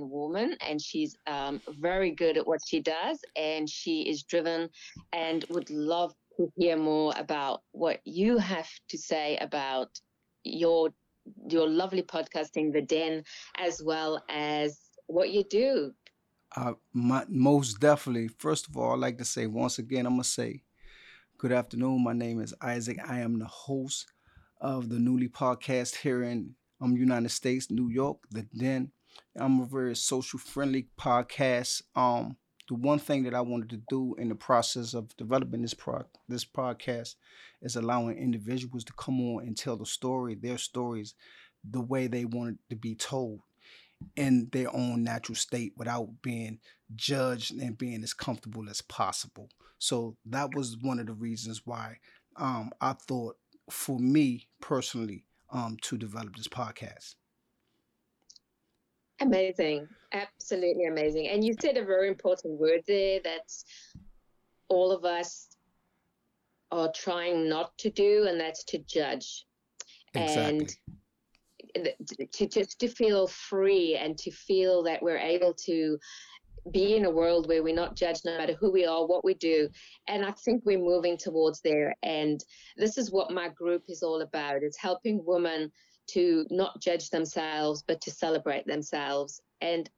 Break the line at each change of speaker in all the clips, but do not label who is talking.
woman, and she's um, very good at what she does, and she is driven, and would love to hear more about what you have to say about your your lovely podcasting, The Den, as well as what you do.
Uh, my, most definitely. First of all, I'd like to say once again, I'm gonna say, good afternoon. My name is Isaac. I am the host of the Newly podcast here in um, United States, New York, The Den. I'm a very social friendly podcast. Um, the one thing that I wanted to do in the process of developing this pro- this podcast is allowing individuals to come on and tell the story, their stories, the way they want it to be told in their own natural state without being judged and being as comfortable as possible. So that was one of the reasons why um, I thought for me personally um, to develop this podcast.
Amazing. Absolutely amazing. And you said a very important word there that's all of us are trying not to do, and that's to judge. Exactly. And to just to feel free and to feel that we're able to be in a world where we're not judged no matter who we are, what we do. And I think we're moving towards there. And this is what my group is all about. It's helping women to not judge themselves, but to celebrate themselves. And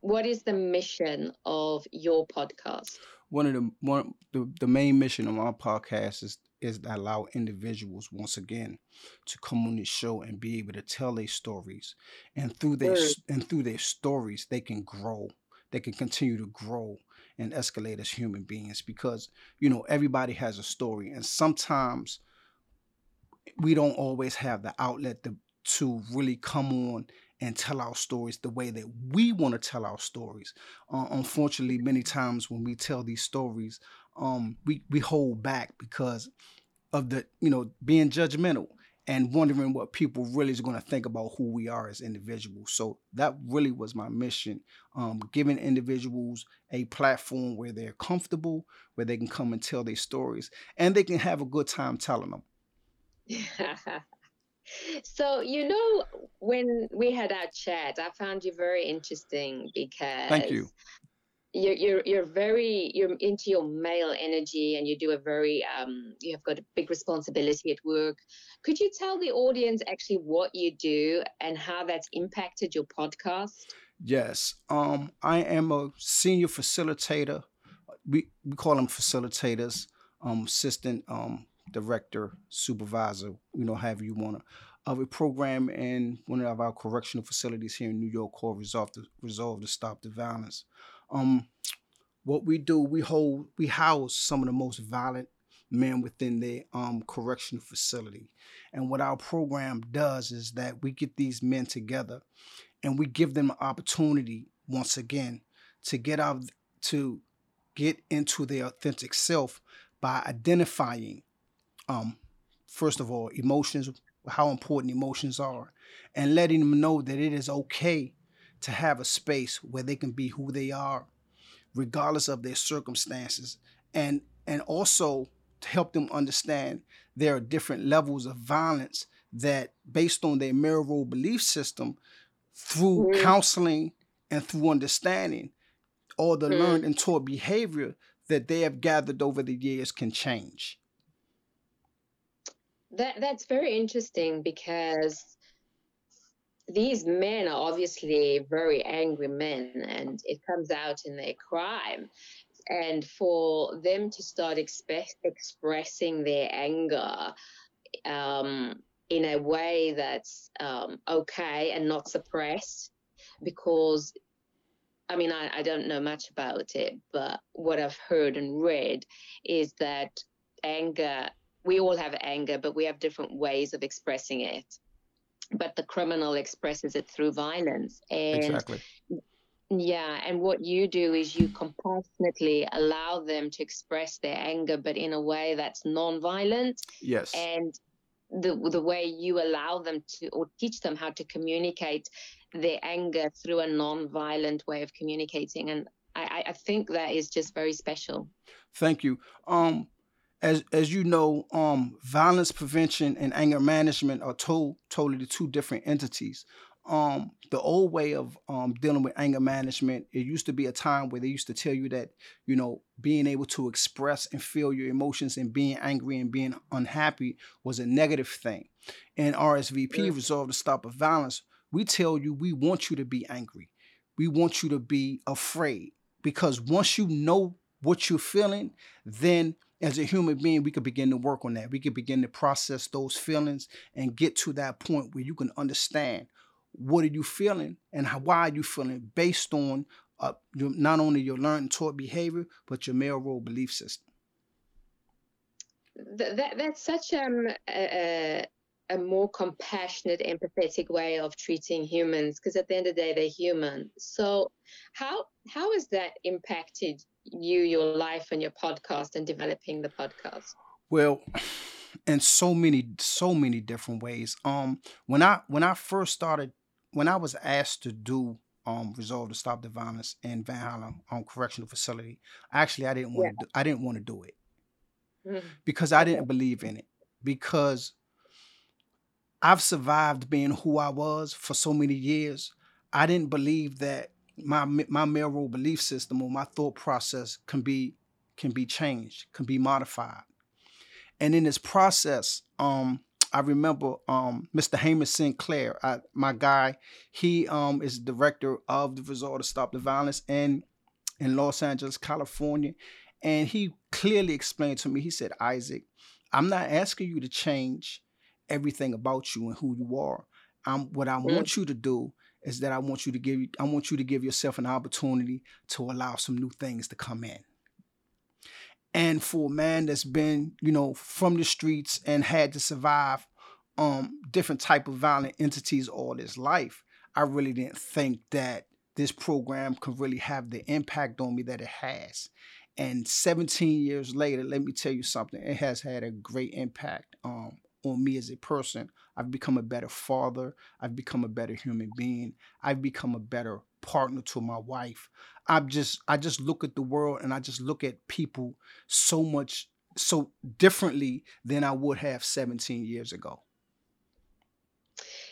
what is the mission of your podcast?
One of the one the, the main mission of our podcast is is to allow individuals once again to come on the show and be able to tell their stories, and through their and through their stories they can grow, they can continue to grow and escalate as human beings because you know everybody has a story, and sometimes we don't always have the outlet to, to really come on and tell our stories the way that we want to tell our stories. Uh, unfortunately, many times when we tell these stories, um, we we hold back because of the you know being judgmental and wondering what people really is going to think about who we are as individuals. So that really was my mission, um, giving individuals a platform where they're comfortable, where they can come and tell their stories, and they can have a good time telling them.
so you know when we had our chat i found you very interesting because
thank you.
you're, you're you're very you're into your male energy and you do a very um you have got a big responsibility at work. Could you tell the audience actually what you do and how that's impacted your podcast?
Yes. Um i am a senior facilitator. We we call them facilitators um assistant um director, supervisor, you know, however you want to, of a program in one of our correctional facilities here in New York called Resolve to Resolve to Stop the Violence. Um, what we do, we hold, we house some of the most violent men within the um, correctional facility. And what our program does is that we get these men together and we give them an opportunity once again to get out to get into their authentic self by identifying um, first of all, emotions, how important emotions are, and letting them know that it is okay to have a space where they can be who they are, regardless of their circumstances, and and also to help them understand there are different levels of violence that, based on their male role belief system, through mm-hmm. counseling and through understanding, all the mm-hmm. learned and taught behavior that they have gathered over the years can change.
That that's very interesting because these men are obviously very angry men, and it comes out in their crime. And for them to start expressing their anger um, in a way that's um, okay and not suppressed, because I mean, I, I don't know much about it, but what I've heard and read is that anger we all have anger, but we have different ways of expressing it. But the criminal expresses it through violence. And
exactly.
Yeah, and what you do is you compassionately allow them to express their anger, but in a way that's non-violent.
Yes.
And the the way you allow them to or teach them how to communicate their anger through a non-violent way of communicating, and I, I think that is just very special.
Thank you. Um, as as you know, um, violence prevention and anger management are to- totally two different entities. um the old way of um dealing with anger management it used to be a time where they used to tell you that you know being able to express and feel your emotions and being angry and being unhappy was a negative thing and rsvp mm. resolve to stop a violence we tell you we want you to be angry we want you to be afraid because once you know what you're feeling then as a human being, we could begin to work on that. We could begin to process those feelings and get to that point where you can understand what are you feeling and how, why are you feeling based on uh, your, not only your learned and taught behavior, but your male role belief system.
That, that's such um, a, a more compassionate, empathetic way of treating humans because at the end of the day, they're human. So, how how has that impacted you, your life, and your podcast, and developing the podcast?
Well, in so many, so many different ways. Um, when I when I first started, when I was asked to do um resolve to stop the violence in Valhalla um correctional facility, actually I didn't want to. Yeah. I didn't want to do it mm-hmm. because I didn't believe in it because I've survived being who I was for so many years. I didn't believe that my my male role belief system or my thought process can be can be changed, can be modified. And in this process, um, I remember um, Mr. Hamish Sinclair, I, my guy. He um, is director of the Resolve to Stop the Violence in in Los Angeles, California, and he clearly explained to me. He said, "Isaac, I'm not asking you to change everything about you and who you are. I'm, what I mm. want you to do is that I want you to give I want you to give yourself an opportunity to allow some new things to come in. And for a man that's been, you know, from the streets and had to survive um different type of violent entities all his life, I really didn't think that this program could really have the impact on me that it has. And 17 years later, let me tell you something, it has had a great impact um, on me as a person. I've become a better father. I've become a better human being. I've become a better partner to my wife. I just I just look at the world and I just look at people so much so differently than I would have 17 years ago.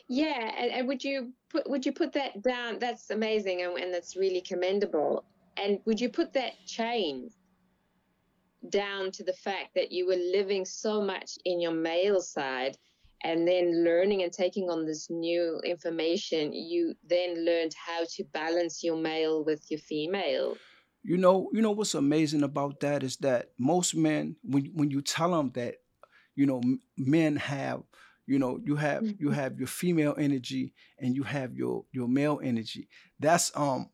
Yeah, and, and would you put would you put that down? That's amazing and, and that's really commendable. And would you put that change down to the fact that you were living so much in your male side and then learning and taking on this new information you then learned how to balance your male with your female
you know you know what's amazing about that is that most men when when you tell them that you know men have you know you have mm-hmm. you have your female energy and you have your your male energy that's um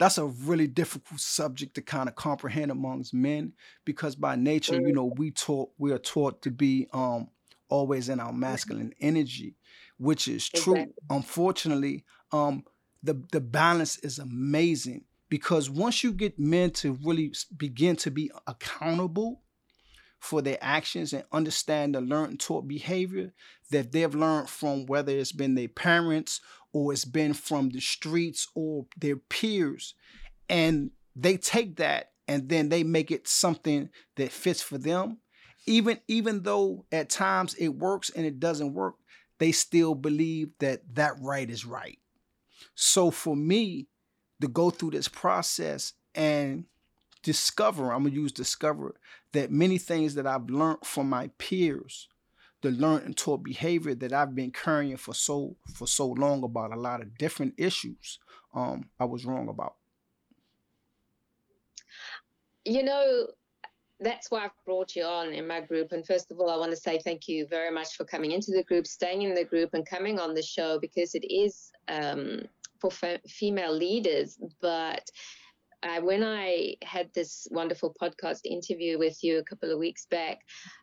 that's a really difficult subject to kind of comprehend amongst men because by nature, you mm. know, we taught we are taught to be um always in our masculine energy, which is true. Exactly. Unfortunately, um the the balance is amazing because once you get men to really begin to be accountable for their actions and understand the learned taught behavior that they've learned from whether it's been their parents or it's been from the streets or their peers. And they take that and then they make it something that fits for them. Even even though at times it works and it doesn't work, they still believe that that right is right. So for me to go through this process and discover, I'm gonna use discover that many things that I've learned from my peers, the learned and taught behavior that I've been carrying for so for so long about a lot of different issues, um, I was wrong about.
You know, that's why I've brought you on in my group. And first of all, I want to say thank you very much for coming into the group, staying in the group, and coming on the show because it is um, for f- female leaders, but uh, when I had this wonderful podcast interview with you a couple of weeks back,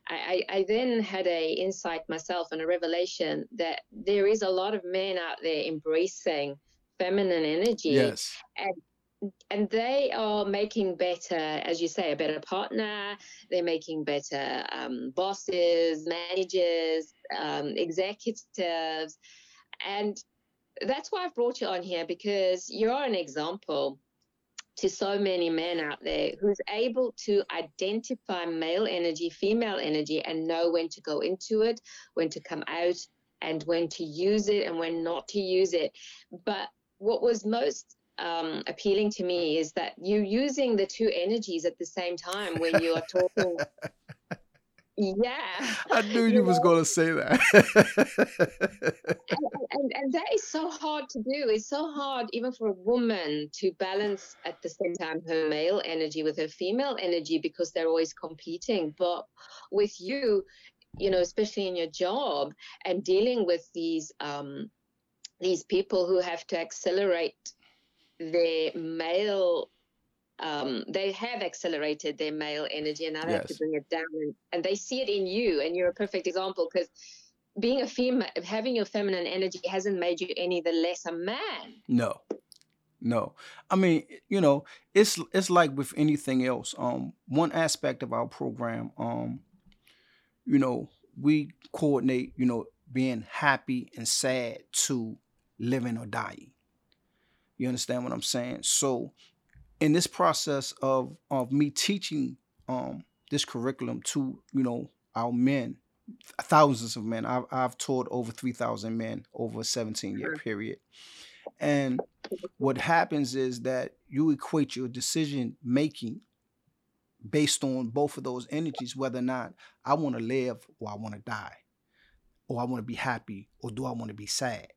I, I, I then had a insight myself and a revelation that there is a lot of men out there embracing feminine energy.
Yes.
And and they are making better, as you say, a better partner. They're making better um, bosses, managers, um, executives, and that's why I've brought you on here because you're an example to so many men out there who's able to identify male energy, female energy, and know when to go into it, when to come out, and when to use it and when not to use it. But what was most um, appealing to me is that you're using the two energies at the same time when you are talking. yeah.
I knew you, you was going to say that.
and, and, and that is so hard to do. It's so hard, even for a woman, to balance at the same time her male energy with her female energy because they're always competing. But with you, you know, especially in your job and dealing with these um, these people who have to accelerate their male um, they have accelerated their male energy and now they yes. have to bring it down and, and, they see it in you and you're a perfect example because being a female having your feminine energy hasn't made you any the less a man.
No. No. I mean you know it's it's like with anything else. Um one aspect of our program um you know we coordinate you know being happy and sad to living or dying. You understand what i'm saying? So in this process of of me teaching um this curriculum to you know our men thousands of men. I've, I've taught over 3000 men over a 17 year period. And what happens is that you equate your decision making based on both of those energies whether or not i want to live or i want to die or i want to be happy or do i want to be sad?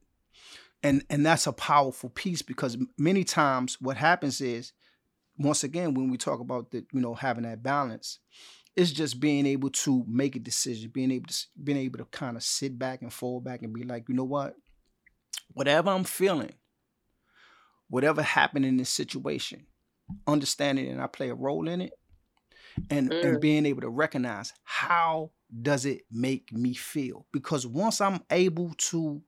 And and that's a powerful piece because many times what happens is once again, when we talk about the, you know, having that balance, it's just being able to make a decision, being able to being able to kind of sit back and fall back and be like, you know what? Whatever I'm feeling, whatever happened in this situation, understanding and I play a role in it, and mm. and being able to recognize how does it make me feel? Because once I'm able to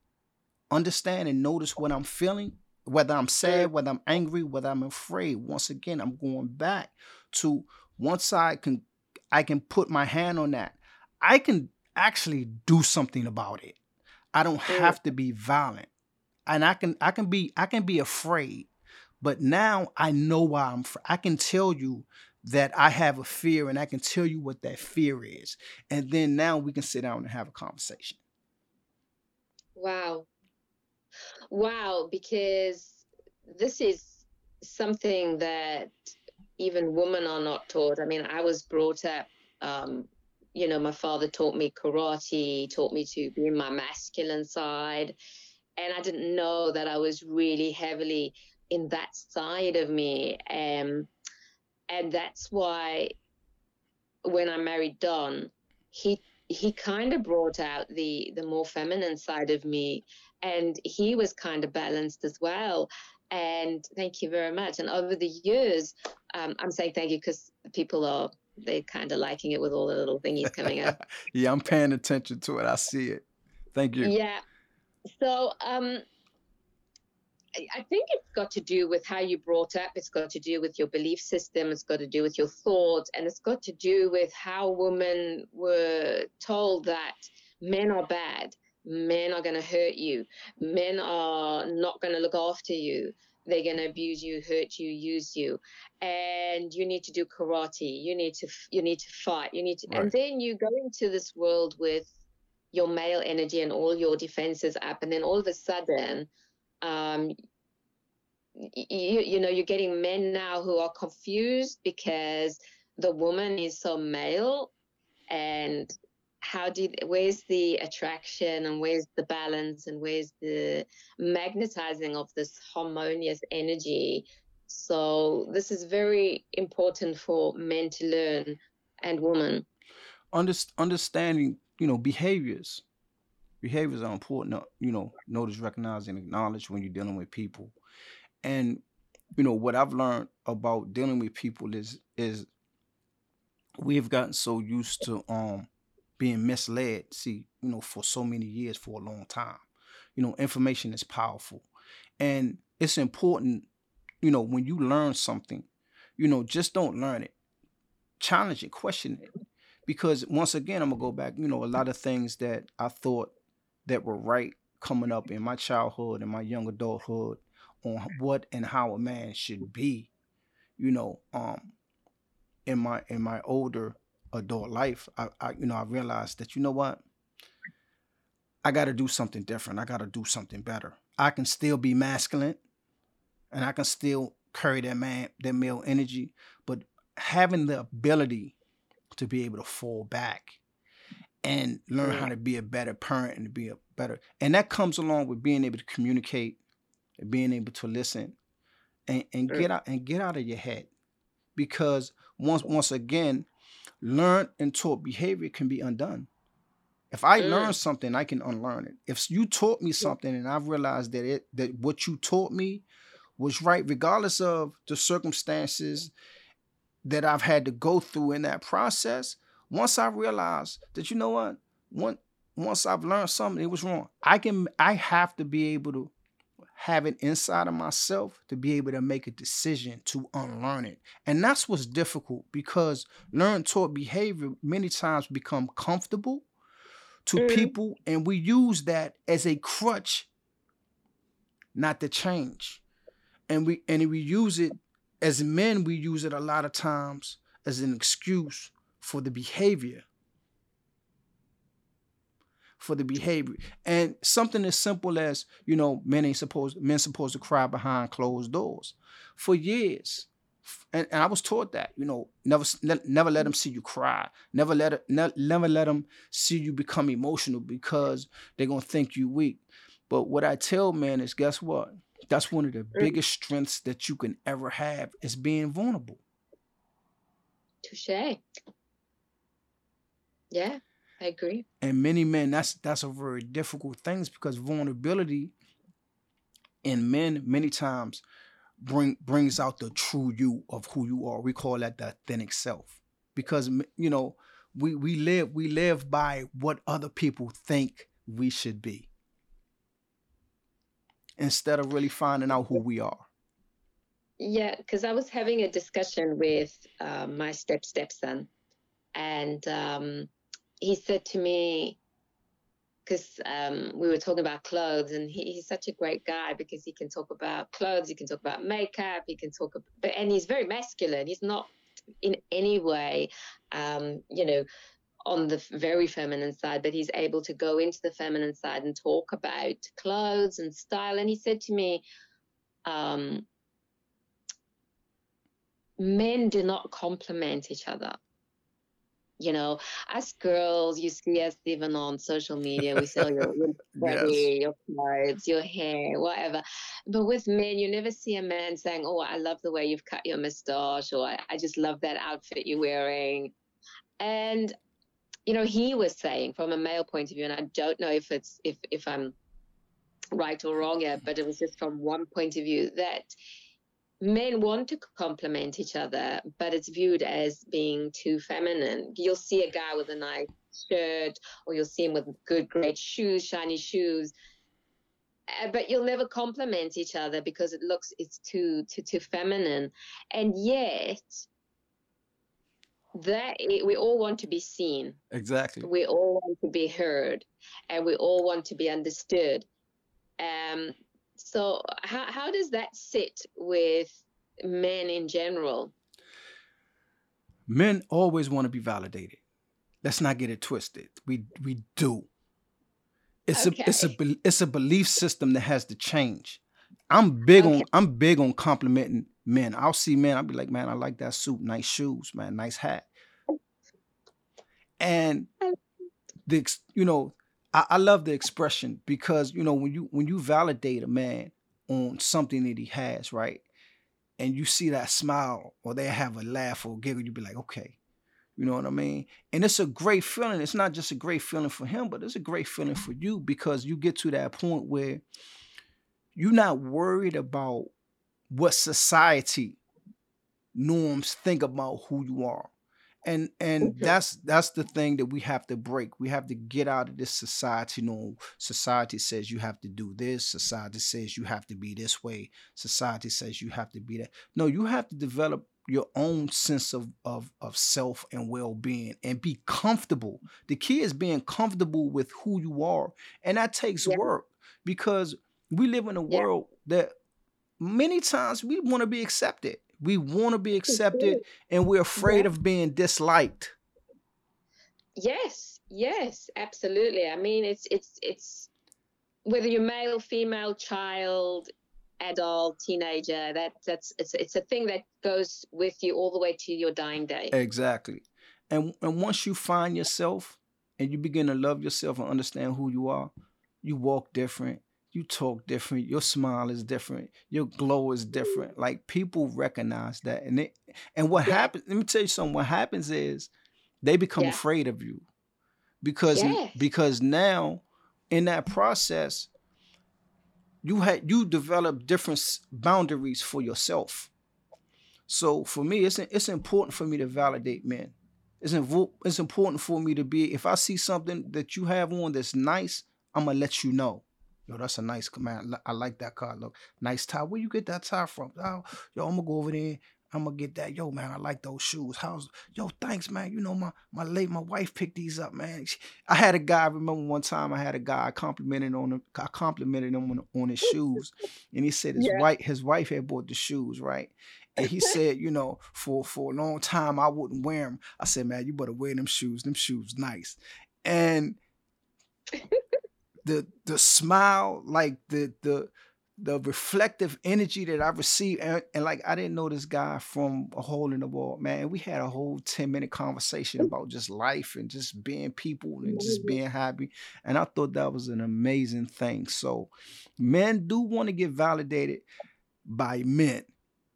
understand and notice what I'm feeling, whether I'm sad, whether I'm angry, whether I'm afraid. Once again, I'm going back to once I can I can put my hand on that. I can actually do something about it. I don't have to be violent. And I can I can be I can be afraid. But now I know why I'm I can tell you that I have a fear and I can tell you what that fear is. And then now we can sit down and have a conversation.
Wow. Wow, because this is something that even women are not taught. I mean, I was brought up, um, you know, my father taught me karate, taught me to be in my masculine side. And I didn't know that I was really heavily in that side of me. Um, and that's why when I married Don, he he kind of brought out the the more feminine side of me and he was kind of balanced as well. And thank you very much. And over the years um, i'm saying thank you because people are they're kind of liking it with all the little thingies coming up.
Yeah i'm paying attention to it. I see it. Thank you.
Yeah. So um I think it's got to do with how you brought up. It's got to do with your belief system. It's got to do with your thoughts, and it's got to do with how women were told that men are bad men are going to hurt you. Men are not going to look after you. They're going to abuse you hurt you use you. And you need to do karate. You need to you need to fight. You need to right. and then you go into this world with your male energy and all your defenses up and then all of a sudden um, you, you know you're getting men now who are confused because the woman is so male and how did where's the attraction and where's the balance and where's the magnetizing of this harmonious energy? So this is very important for men to learn and women.
Understanding you know behaviors. Behaviors are important you know notice recognize and acknowledge when you're dealing with people. And you know what i've learned about dealing with people is is we've gotten so used to um being misled, see, you know, for so many years, for a long time. You know, information is powerful. And it's important, you know, when you learn something, you know, just don't learn it. Challenge it, question it. Because once again, I'm gonna go back, you know, a lot of things that I thought that were right coming up in my childhood and my young adulthood on what and how a man should be, you know, um in my in my older adult life, I, I you know I realized that you know what, I got to do something different. I got to do something better. I can still be masculine and I can still carry that man, that male energy, but having the ability to be able to fall back and learn how to be a better parent and to be a better and that comes along with being able to communicate and being able to listen and, and get out and get out of your head because once once again learned and taught behavior can be undone if i mm. learn something i can unlearn it if you taught me something and i've realized that it that what you taught me was right regardless of the circumstances that i've had to go through in that process once I realized that you know what, once once I've learned something, it was wrong. I can I have to be able to have it inside of myself to be able to make a decision to unlearn it. And that's what's difficult because learned taught behavior many times become comfortable to mm-hmm. people and we use that as a crutch not to change. And we and we use it as men we use it a lot of times as an excuse for the behavior. For the behavior. And something as simple as, you know, men ain't supposed men supposed to cry behind closed doors. For years. And, and I was taught that, you know, never never let them see you cry. Never let it, ne- never let them see you become emotional because they're gonna think you weak. But what I tell men is, guess what? That's one of the mm. biggest strengths that you can ever have is being vulnerable.
Touche. Yeah, I agree.
And many men, that's that's a very difficult thing because vulnerability in men many times bring brings out the true you of who you are. We call that the authentic self because you know we we live we live by what other people think we should be instead of really finding out who we are.
Yeah, because I was having a discussion with uh, my step stepson, and um, he said to me, because um, we were talking about clothes, and he, he's such a great guy because he can talk about clothes, he can talk about makeup, he can talk, about, and he's very masculine. He's not in any way, um, you know, on the very feminine side, but he's able to go into the feminine side and talk about clothes and style. And he said to me, um, men do not complement each other you know, as girls, you see us even on social media, we sell your, body, yes. your clothes, your hair, whatever. But with men, you never see a man saying, Oh, I love the way you've cut your mustache, or I just love that outfit you're wearing. And, you know, he was saying from a male point of view, and I don't know if it's if if I'm right or wrong yet, but it was just from one point of view that men want to complement each other, but it's viewed as being too feminine. You'll see a guy with a nice shirt, or you'll see him with good, great shoes, shiny shoes, uh, but you'll never compliment each other because it looks it's too too too feminine, and yet that we all want to be seen.
Exactly.
We all want to be heard, and we all want to be understood. Um, so how how does that sit with men in general?
Men always want to be validated. Let's not get it twisted. We we do. It's okay. a it's a it's a belief system that has to change. I'm big okay. on I'm big on complimenting men. I'll see men. I'll be like, man, I like that suit, nice shoes, man, nice hat. And um, the you know I, I love the expression because you know when you when you validate a man on something that he has, right? And you see that smile or they have a laugh or giggle, you be like, okay, you know what I mean? And it's a great feeling. It's not just a great feeling for him, but it's a great feeling for you because you get to that point where you're not worried about what society norms think about who you are and and okay. that's that's the thing that we have to break. We have to get out of this society you know society says you have to do this. Society says you have to be this way. Society says you have to be that. No you have to develop your own sense of of, of self and well-being and be comfortable. The key is being comfortable with who you are. And that takes yeah. work because we live in a yeah. world that many times we want to be accepted we want to be accepted and we're afraid yeah. of being disliked.
Yes, Yes, absolutely. I mean, it's it's it's whether you're male, female, child, adult, teenager. That that's it's it's a thing that goes with you all the way to your dying day.
Exactly, and and once you find yourself and you begin to love yourself and understand who you are, you walk different. You talk different. Your smile is different. Your glow is different. Like people recognize that, and it, and what yeah. happens? Let me tell you something. What happens is they become yeah. afraid of you because because now in that process you had you develop different boundaries for yourself. So for me, it's it's important for me to validate men. It's invo- it's important for me to be if I see something that you have on that's nice, I'm gonna let you know. Yo, that's a nice command. I like that car. Look, nice tie. Where you get that tie from? Oh, yo, I'm gonna go over there I'm gonna get that. Yo, man, I like those shoes. How's yo? Thanks, man. You know my my late my wife picked these up, man. She, I had a guy. I remember one time I had a guy I complimented on him. I complimented him on, on his shoes, and he said his yeah. wife his wife had bought the shoes, right? And he said, you know, for for a long time I wouldn't wear them. I said, man, you better wear them shoes. Them shoes nice. And the the smile, like the the the reflective energy that I received, and, and, like I didn't know this guy from a hole in the wall, man. We had a whole 10 minute conversation mm. about just life and just being people and just being happy. And I thought that was an amazing thing. So men do want to get validated by men.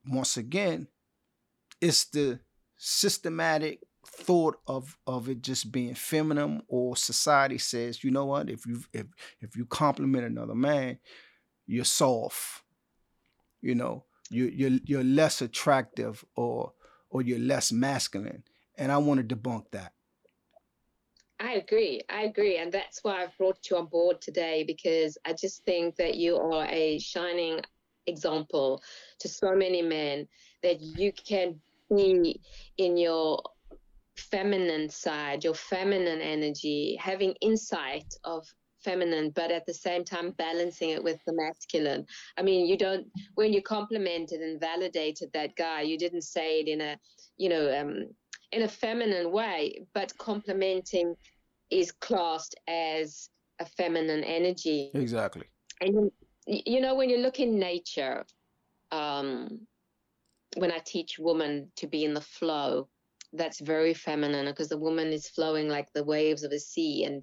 Once again, it's the systematic thought of of it just being feminine or society says you know what if you if if you compliment another man you're soft you know you you're you're less attractive or or you're less masculine and i want to debunk that
I agree. I agree. And that's why I've brought you on board today because I just think that you are a shining example to so many men that you can be in your feminine side, your feminine energy, having insight of feminine, but at the same time balancing it with the masculine. I mean, you don't when you complimented and validated that guy, you didn't say it in a, you know, um, in a feminine way, but complimenting is classed as a feminine energy.
Exactly.
And you know, when you look in nature, um, when I teach women to be in the flow, that's very feminine because the woman is flowing like the waves of a sea and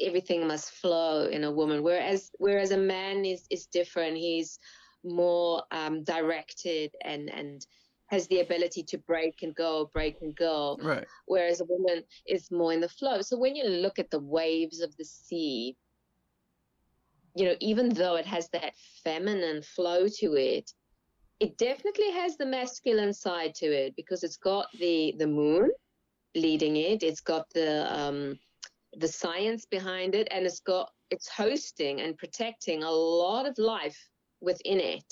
everything must flow in a woman. Whereas whereas a man is is different. He's more um, directed and and has the ability to break and go break and go.
Right.
Whereas a woman is more in the flow. So when you look at the waves of the sea you know even though it has that feminine flow to it it definitely has the masculine side to it because it's got the the moon leading it. It's got the um the science behind it and it's got it's hosting and protecting a lot of life within it.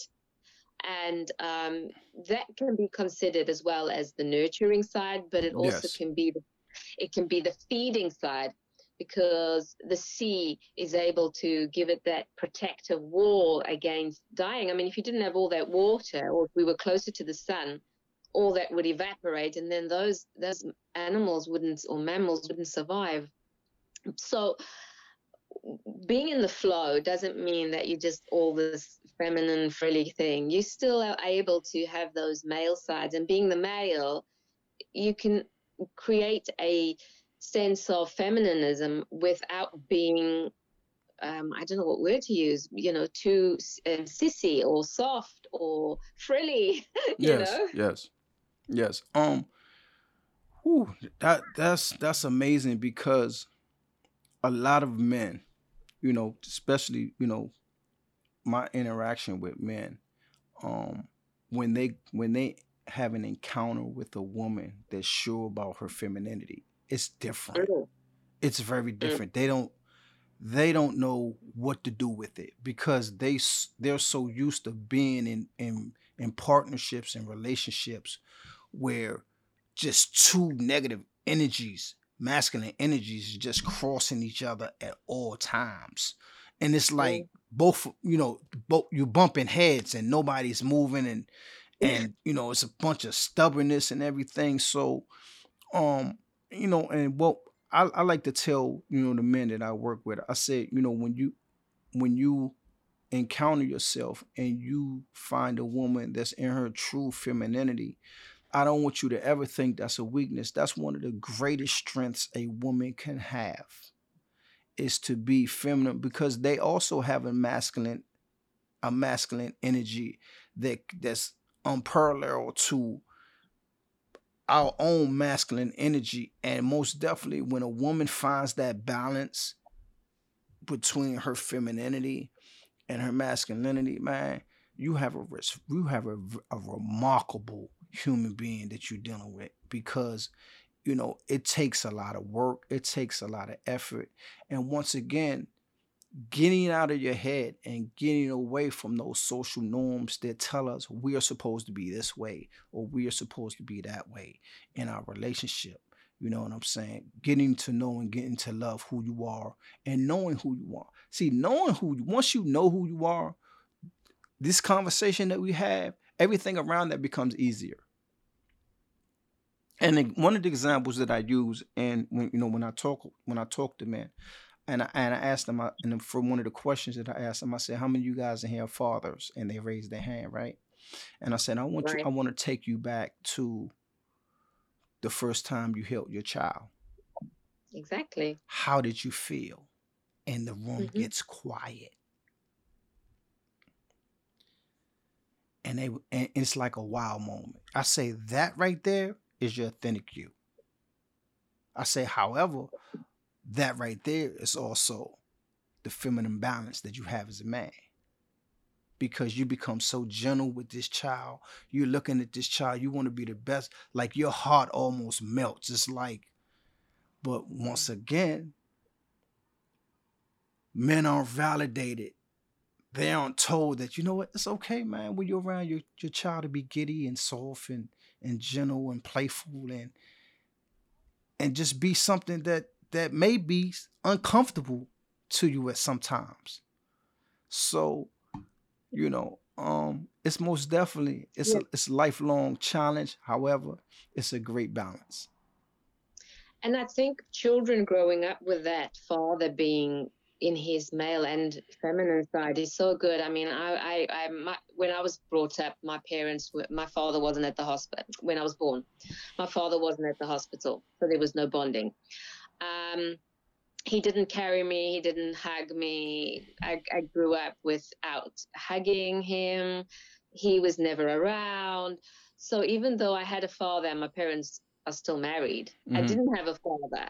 And um, that can be considered as well as the nurturing side but it also yes. can be the, it can be the feeding side because the sea is able to give it that protective wall against dying. I mean if you didn't have all that water or if we were closer to the sun all that would evaporate and then those those animals wouldn't or mammals wouldn't survive. So being in the flow doesn't mean that you're just all this feminine frilly thing. You still are able to have those male sides and being the male you can create a sense of feminism without being um, I don't know what word to use, you know, too um, sissy or soft or frilly.
yes,
know?
yes, yes. Um, whew, that that's that's amazing because a lot of men, you know, especially, you know, my interaction with men, um, when they when they have an encounter with a woman that's sure about her femininity, it's different. Mm. It's very mm. different. They don't they don't know what to do with it because they they're so used to being in in in partnerships and relationships where just two negative energies masculine energies just crossing each other at all times. And it's like both, you know, both you bumping heads and nobody's moving and and you know, it's a bunch of stubbornness and everything. So um, you know, and what I, I like to tell you know the men that I work with. I said, you know, when you when you encounter yourself and you find a woman that's in her true femininity, I don't want you to ever think that's a weakness. That's one of the greatest strengths a woman can have is to be feminine because they also have a masculine a masculine energy that that's unparalleled to our own masculine energy and most definitely when a woman finds that balance between her femininity and her masculinity man you have a you have a, a remarkable human being that you're dealing with because you know it takes a lot of work it takes a lot of effort. And once again getting out of your head and getting away from those social norms that tell us we are supposed to be this way or we are supposed to be that way in our relationship. You know what i'm saying? Getting to know and getting to love who you are and knowing who you are. See knowing who you once you know who you are this conversation that we have everything around that becomes easier. And one of the examples that I use, and when you know when I talk when I talk to men, and I, and I asked them, and for one of the questions that I asked them, I said, "How many of you guys in here are fathers?" And they raised their hand, right? And I said, "I want right. you, I want to take you back to the first time you held your child.
Exactly.
How did you feel?" And the room mm-hmm. gets quiet. And they and it's like a wow moment. I say that right there is your authentic you. I say, however, that right there is also the feminine balance that you have as a man. Because you become so gentle with this child. You're looking at this child, you want to be the best. Like your heart almost melts. It's like, but once again, men aren't validated. They aren't told that, you know what, it's okay, man, when you're around your, your child to be giddy and soft and and gentle and playful and and just be something that that may be uncomfortable to you at sometimes. So, you know, um, it's most definitely it's yeah. a it's a lifelong challenge. However, it's a great balance.
And I think children growing up with that father being in his male and feminine side is so good. I mean, I, I, I my, when I was brought up, my parents, were, my father wasn't at the hospital when I was born. My father wasn't at the hospital, so there was no bonding. Um, he didn't carry me. He didn't hug me. I, I grew up without hugging him. He was never around. So even though I had a father my parents are still married, mm-hmm. I didn't have a father.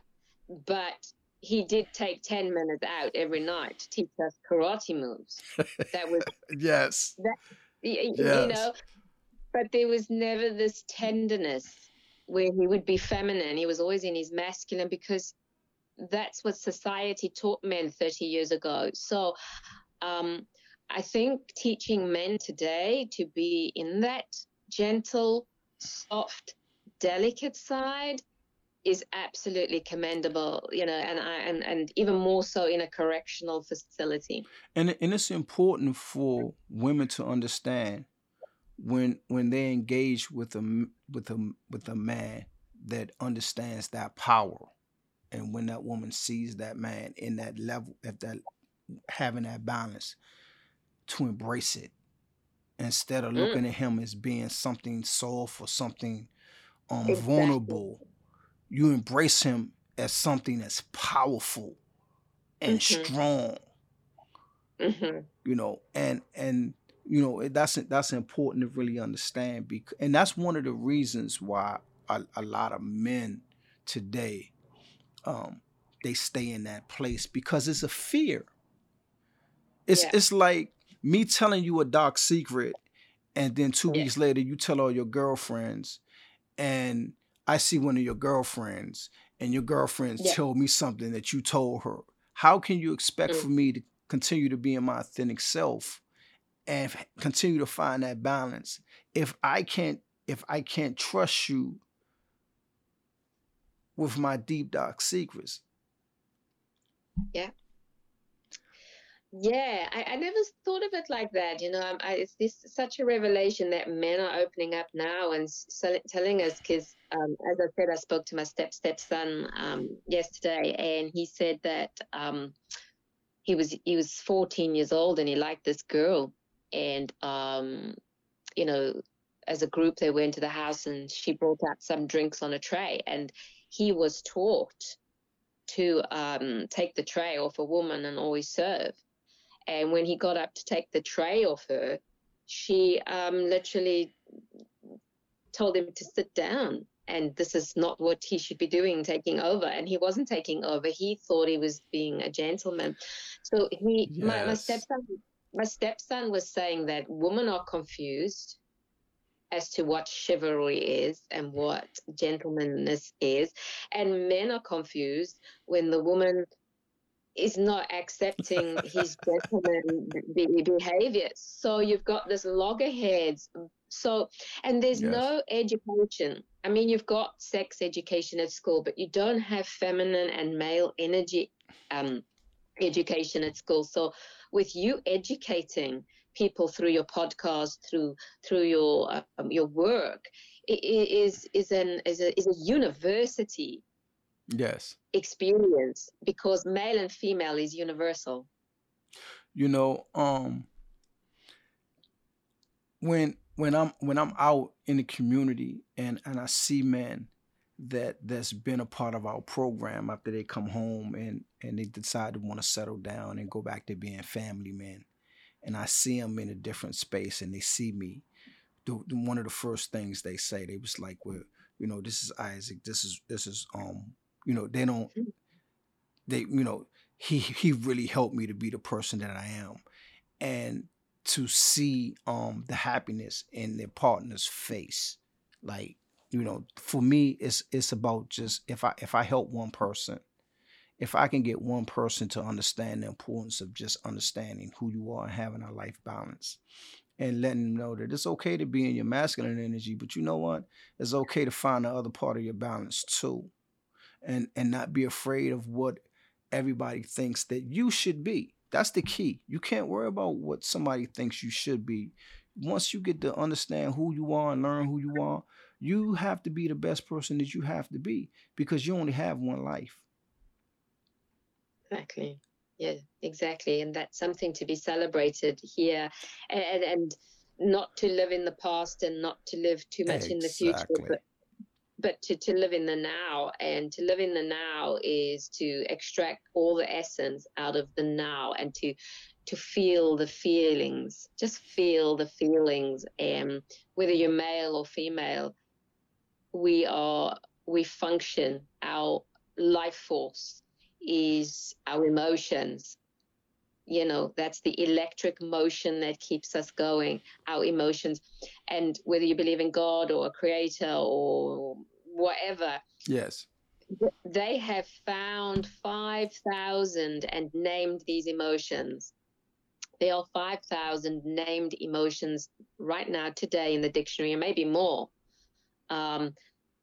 But he did take 10 minutes out every night to teach us karate moves.
That was yes.
That, yes. you know, but there was never this tenderness where he would be feminine. He was always in his masculine because that's what society taught men 30 years ago. So um, I think teaching men today to be in that gentle, soft, delicate side is absolutely commendable, you know, and I and, and even more so in a correctional facility.
And and it's important for women to understand when when they engage with a with a with a man that understands that power, and when that woman sees that man in that level, at that having that balance, to embrace it instead of looking mm. at him as being something soft or something um exactly. vulnerable you embrace him as something that's powerful and mm-hmm. strong. Mm-hmm. You know, and and you know that's that's important to really understand because and that's one of the reasons why a, a lot of men today um they stay in that place because it's a fear. It's yeah. it's like me telling you a dark secret and then two yeah. weeks later you tell all your girlfriends and I see one of your girlfriends and your girlfriends yeah. told me something that you told her. How can you expect mm-hmm. for me to continue to be in my authentic self and continue to find that balance if I can't if I can't trust you with my deep dark secrets?
Yeah. Yeah, I, I never thought of it like that. You know, I, it's this such a revelation that men are opening up now and telling us. Because, um, as I said, I spoke to my step stepson um, yesterday, and he said that um, he was he was 14 years old and he liked this girl, and um, you know, as a group they went to the house and she brought out some drinks on a tray, and he was taught to um, take the tray off a woman and always serve. And when he got up to take the tray off her, she um, literally told him to sit down. And this is not what he should be doing, taking over. And he wasn't taking over. He thought he was being a gentleman. So he, yes. my, my stepson, my stepson was saying that women are confused as to what chivalry is and what gentlemanness is. And men are confused when the woman is not accepting his gentleman behavior. So you've got this loggerheads. So, and there's yes. no education. I mean, you've got sex education at school, but you don't have feminine and male energy um, education at school. So, with you educating people through your podcast, through through your um, your work, is is an is a is a university
yes.
experience because male and female is universal.
You know um when when i'm when i'm out in the community and and i see men that that's been a part of our program after they come home and and they decide to want to settle down and go back to being family men and i see them in a different space and they see me the, the, one of the first things they say they was like well you know this is isaac this is this is um you know, they don't mm. they you know, he he really helped me to be the person that I am. And to see um the happiness in their partner's face. Like, you know, for me it's it's about just if I if I help one person, if I can get one person to understand the importance of just understanding who you are and having a life balance and letting them know that it's okay to be in your masculine energy, but you know what? It's okay to find the other part of your balance too and and not be afraid of what everybody thinks that you should be. That's the key. You can't worry about what somebody thinks you should be. Once you get to understand who you are and learn who you are, you have to be the best person that you have to be because you only have one life.
Exactly. Yeah, exactly. And that's something to be celebrated here and and not to live in the past and not to live too much exactly. in the future, but but to, to live in the now and to live in the now is to extract all the essence out of the now and to to feel the feelings just feel the feelings and um, whether you're male or female we are we function our life force is our emotions you know that's the electric motion that keeps us going our emotions and whether you believe in god or a creator or whatever.
Yes.
They have found 5,000 and named these emotions. There are 5,000 named emotions right now, today, in the dictionary, and maybe more. Um,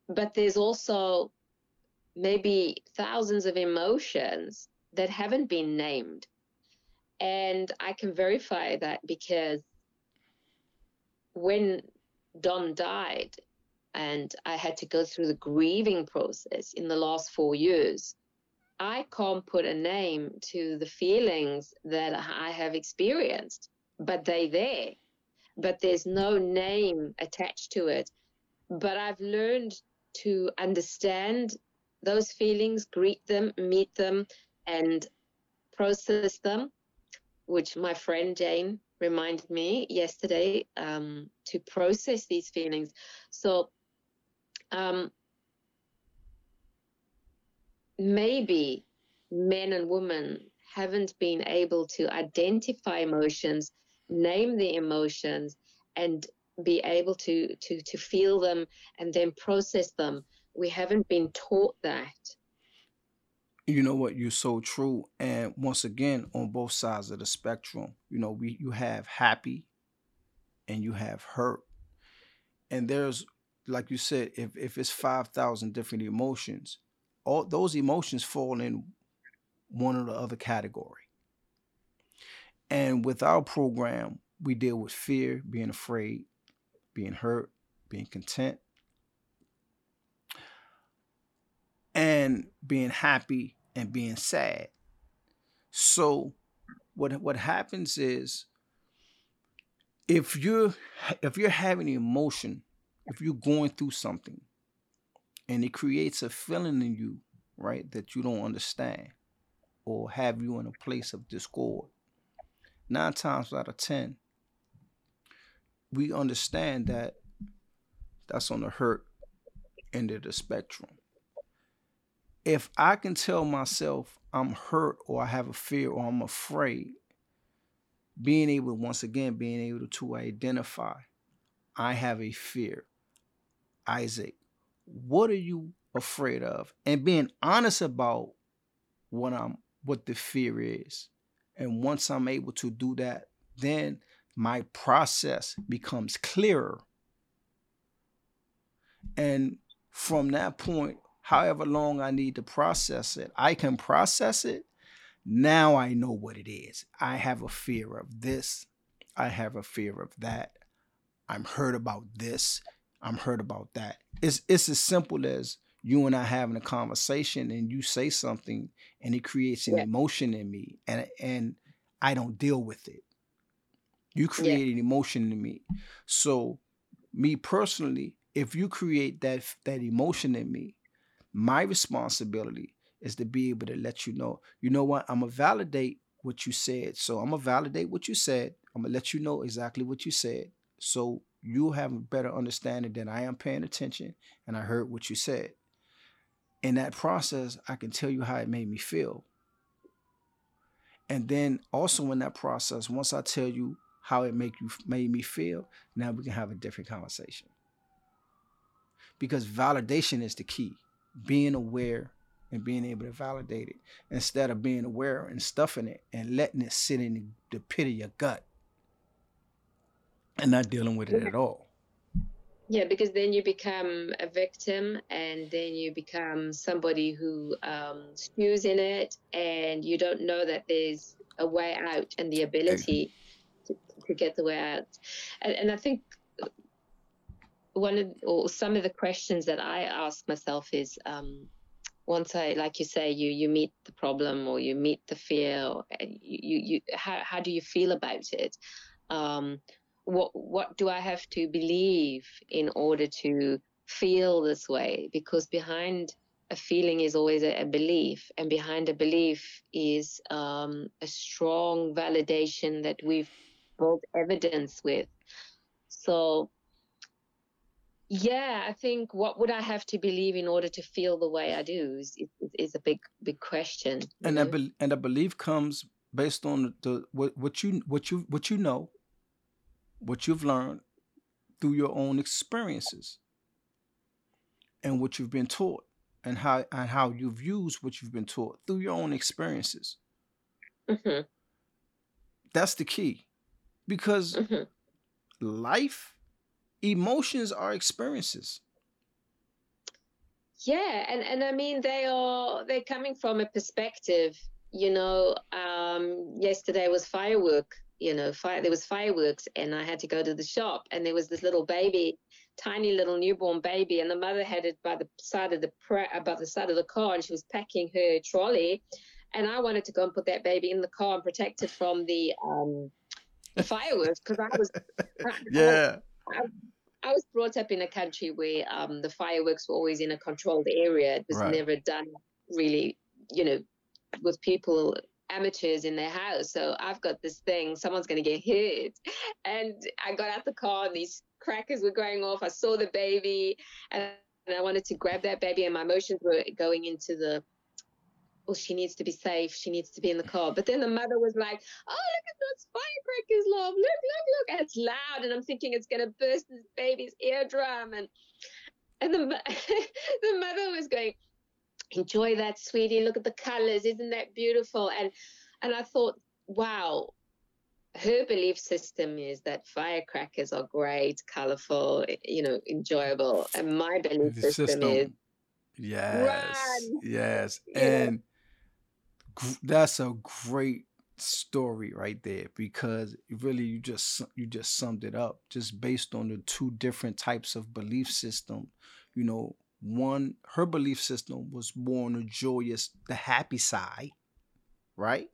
but there's also maybe thousands of emotions that haven't been named. And I can verify that because when Don died, and I had to go through the grieving process in the last four years. I can't put a name to the feelings that I have experienced, but they're there. But there's no name attached to it. But I've learned to understand those feelings, greet them, meet them, and process them, which my friend Jane reminded me yesterday um, to process these feelings. So um, maybe men and women haven't been able to identify emotions, name the emotions, and be able to to to feel them and then process them. We haven't been taught that.
You know what? You're so true. And once again, on both sides of the spectrum, you know, we you have happy and you have hurt. And there's like you said, if if it's five thousand different emotions, all those emotions fall in one or the other category. And with our program, we deal with fear, being afraid, being hurt, being content, and being happy and being sad. So what what happens is if you're if you're having emotion, if you're going through something and it creates a feeling in you, right, that you don't understand or have you in a place of discord, nine times out of ten, we understand that that's on the hurt end of the spectrum. If I can tell myself I'm hurt or I have a fear or I'm afraid, being able, once again, being able to identify, I have a fear. Isaac, what are you afraid of? And being honest about what I'm what the fear is. And once I'm able to do that, then my process becomes clearer. And from that point, however long I need to process it, I can process it. Now I know what it is. I have a fear of this. I have a fear of that. I'm hurt about this. I'm hurt about that. It's it's as simple as you and I having a conversation and you say something and it creates an yeah. emotion in me and and I don't deal with it. You create yeah. an emotion in me. So me personally, if you create that that emotion in me, my responsibility is to be able to let you know, you know what, I'm gonna validate what you said. So I'm gonna validate what you said. I'm gonna let you know exactly what you said. So you have a better understanding that I am paying attention and I heard what you said. In that process, I can tell you how it made me feel. And then also in that process, once I tell you how it make you made me feel, now we can have a different conversation. Because validation is the key. Being aware and being able to validate it instead of being aware and stuffing it and letting it sit in the pit of your gut and not dealing with it at all.
Yeah, because then you become a victim and then you become somebody who um, stews in it and you don't know that there's a way out and the ability to, to get the way out. And, and I think one of or some of the questions that I ask myself is um, once I like you say you you meet the problem or you meet the fear or you you, you how how do you feel about it? Um, what what do I have to believe in order to feel this way? Because behind a feeling is always a, a belief, and behind a belief is um, a strong validation that we've built evidence with. So yeah, I think what would I have to believe in order to feel the way I do is, is, is a big big question.
And know? be- and a belief comes based on the what, what you what you what you know what you've learned through your own experiences and what you've been taught and how and how you've used what you've been taught through your own experiences. Mm-hmm. That's the key, because mm-hmm. life, emotions are experiences.
Yeah, and and I mean they are they're coming from a perspective. You know, um, yesterday was firework you know, fire, there was fireworks, and I had to go to the shop, and there was this little baby, tiny little newborn baby, and the mother had it by the side of the by the side of the car, and she was packing her trolley, and I wanted to go and put that baby in the car and protect it from the um, the fireworks because I was
yeah.
I, I, was brought up in a country where um, the fireworks were always in a controlled area. It was right. never done really, you know, with people amateurs in their house. So I've got this thing, someone's going to get hit. And I got out the car and these crackers were going off. I saw the baby and I wanted to grab that baby and my emotions were going into the, well, she needs to be safe. She needs to be in the car. But then the mother was like, oh, look at those firecrackers, love. Look, look, look. And it's loud. And I'm thinking it's going to burst this baby's eardrum. And, and the, the mother was going, enjoy that, sweetie. Look at the colors. Isn't that beautiful? And and I thought, wow, her belief system is that firecrackers are great, colorful, you know, enjoyable. And my belief system, system, is
yes, run. yes, and that's a great story right there because really you just you just summed it up just based on the two different types of belief system you know one her belief system was more on the joyous the happy side right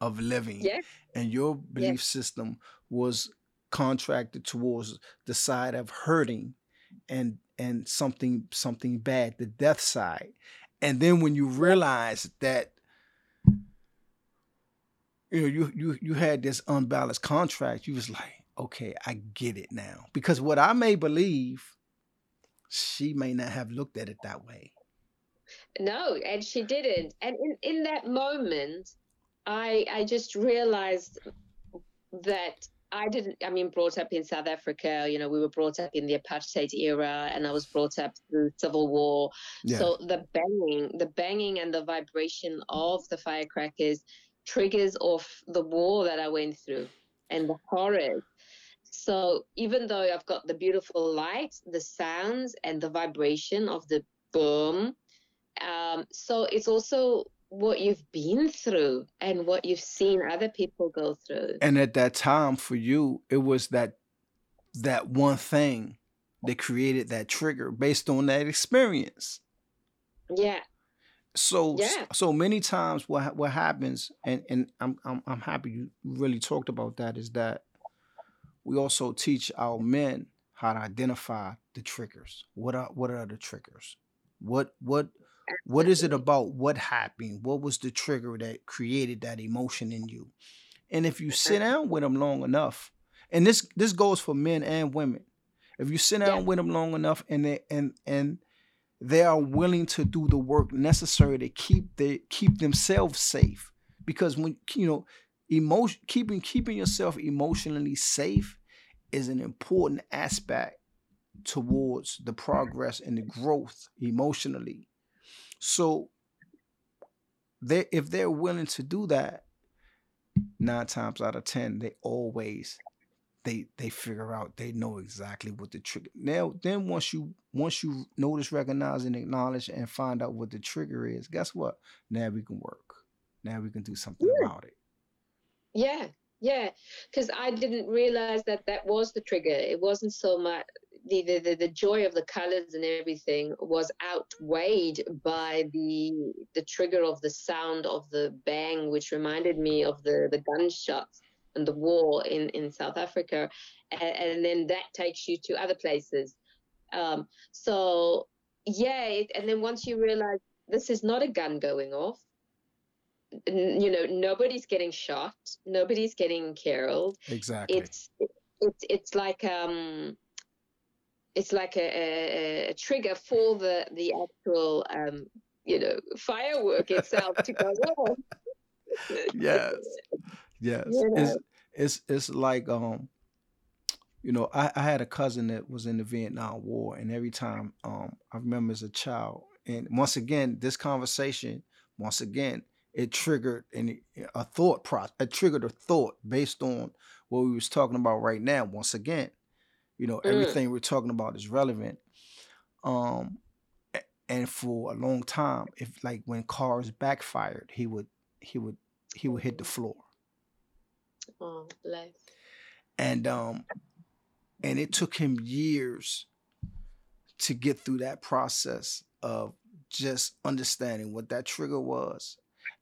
of living
Yeah.
and your
Yeah.
belief system was contracted towards the side of hurting and and something something bad the death side and then when you realize that you know you you you had this unbalanced contract you was like okay i get it now because what i may believe she may not have looked at it that way
No, and she didn't. And in, in that moment, I I just realized that I didn't. I mean, brought up in South Africa, you know, we were brought up in the apartheid era, and I was brought up through civil war.
yeah
So the banging, the banging, and the vibration of the firecrackers triggers of the war that I went through and the horrors. So even though I've got the beautiful light, the sounds, and the vibration of the boom, um, so it's also what you've been through and what you've seen other people go through.
and at that time for you it was that that one thing that created that trigger based on that experience
Yeah,
so
Yeah.
so many times what what happens and and I'm, I'm i'm happy you really talked about that is that we also teach our men how to identify the triggers. What are what are the triggers? What what what is it about what happened? What was the trigger that created that emotion in you? And if you sit down with them long enough and this this goes for men and women. If you sit
Yeah,
down with them long enough and they and and they are willing to do the work necessary to keep the keep themselves safe. Because when you know emotion keeping keeping yourself emotionally safe is an important aspect towards the progress and the growth emotionally. So they if they're willing to do that nine times out of ten they always they they figure out they know exactly what the trigger now then once you once you notice recognize and acknowledge and find out what the trigger is guess what now we can work now we can do something
yeah,
about it
yeah, yeah. Because I didn't realize that that was the trigger. It wasn't so much the, the, the, the joy of the colors and everything was outweighed by the the trigger of the sound of the bang, which reminded me of the, the gunshots and the war in, in South Africa. And, and then that takes you to other places. Um, so, yeah, it, and then once you realize this is not a gun going off, n- you know nobody's getting shot nobody's getting killed
exactly
it's it's it's like um it's like a, a, a trigger for the the actual um you know firework itself to go off
yes yes.
You
it's
know
it's it's like um you know I, I had a cousin that was in the vietnam war and every time um i remember as a child and once again this conversation once again it triggered an, a thought process it triggered a thought based on what we was talking about right now. Once again you know
mm,
everything we're talking about is relevant. Um and for a long time if like when cars backfired he would he would he would hit the floor
oh bless.
And um and it took him years to get through that process of just understanding what that trigger was.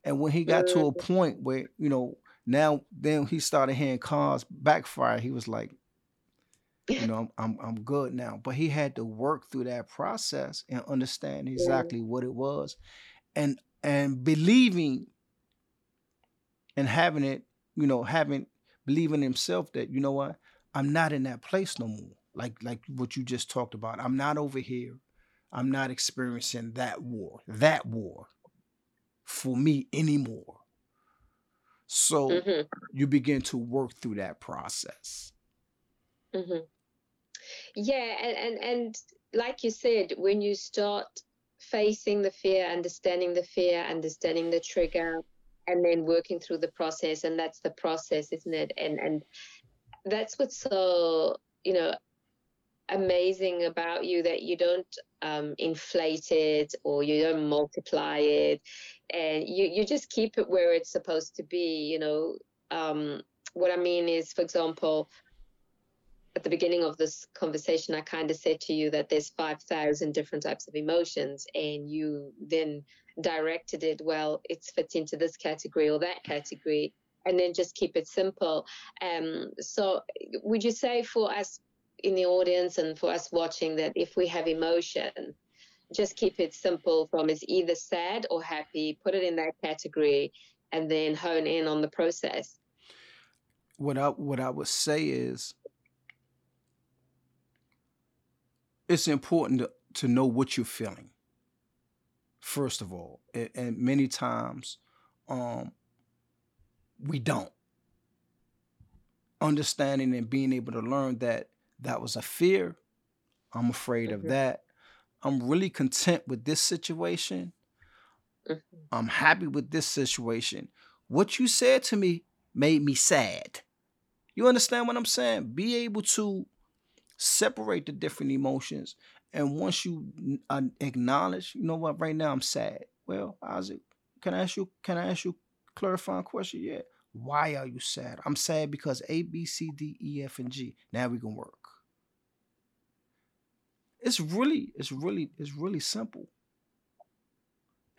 And when he got to a point where you know now then he started hearing cars backfire he was like you know I'm, I'm i'm good now. But he had to work through that process and understand
yeah.
exactly what it was. And and believing and having it you know having believing himself that you know what? I'm not in that place no more. Like like what you just talked about. I'm not over here. I'm not experiencing that war that war for me anymore. So
hmm
you begin to work through that process.
Hmm yeah and, and and like you said when you start facing the fear understanding the fear understanding the trigger and then working through the process and that's the process isn't it? And and that's what's so you know amazing about you that you don't um, inflate it or you don't multiply it. And you, you just keep it where it's supposed to be you know? Um, what i mean is for example at the beginning of this conversation i kind of said to you that there's 5000 different types of emotions and you then directed it well it's fit into this category or that category and then just keep it simple um, so would you say for us in the audience and for us watching that if we have emotion, just keep it simple from is either sad or happy, put it in that category, and then hone in on the process.
What I what I would say is it's important to, to know what you're feeling. First of all, and, and many times um, we don't. Understanding and being able to learn that that was a fear. I'm afraid of that. I'm really content with this situation. Mm-hmm. I'm happy with this situation. What you said to me made me sad. You understand what I'm saying? Be able to separate the different emotions. And once you uh, acknowledge, you know what, right now I'm sad. Well, Isaac, can I ask you, can I ask you a clarifying question? Yeah. Why are you sad? I'm sad because A, B, C, D, E, F, and G. Now we can work. It's really, it's really, it's really simple.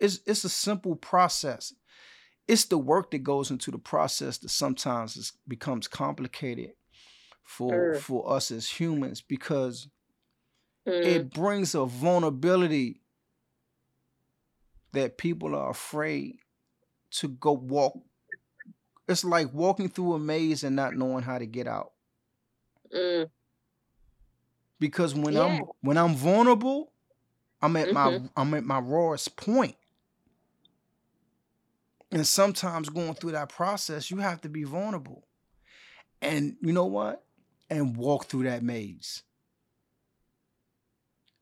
It's it's a simple process. It's the work that goes into the process that sometimes becomes complicated for mm. for us as humans because mm. it brings a vulnerability that people are afraid to go walk. It's like walking through a maze and not knowing how to get out. Mm because when yeah. I'm when I'm vulnerable, I'm at mm-hmm. my I'm at my rawest. And sometimes going through that process, you have to be vulnerable. And you know what? And walk through that maze.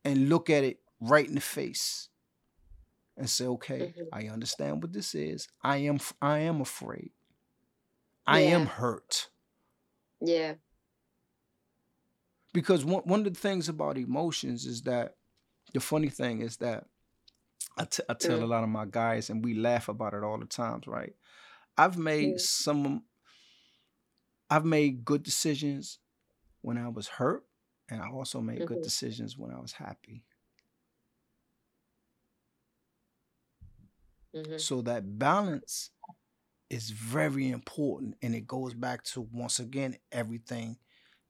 And look at it right in the face. And say, okay, mm-hmm. I understand what this is. I am I am afraid. I am hurt.
Yeah
because one, one of the things about emotions is that the funny thing is that I, t- I tell mm. a lot of my guys and we laugh about it all the times right i've made mm. some i've made good decisions when i was hurt and i also made mm-hmm. good decisions when i was happy mm-hmm. so that balance is very important and it goes back to once again everything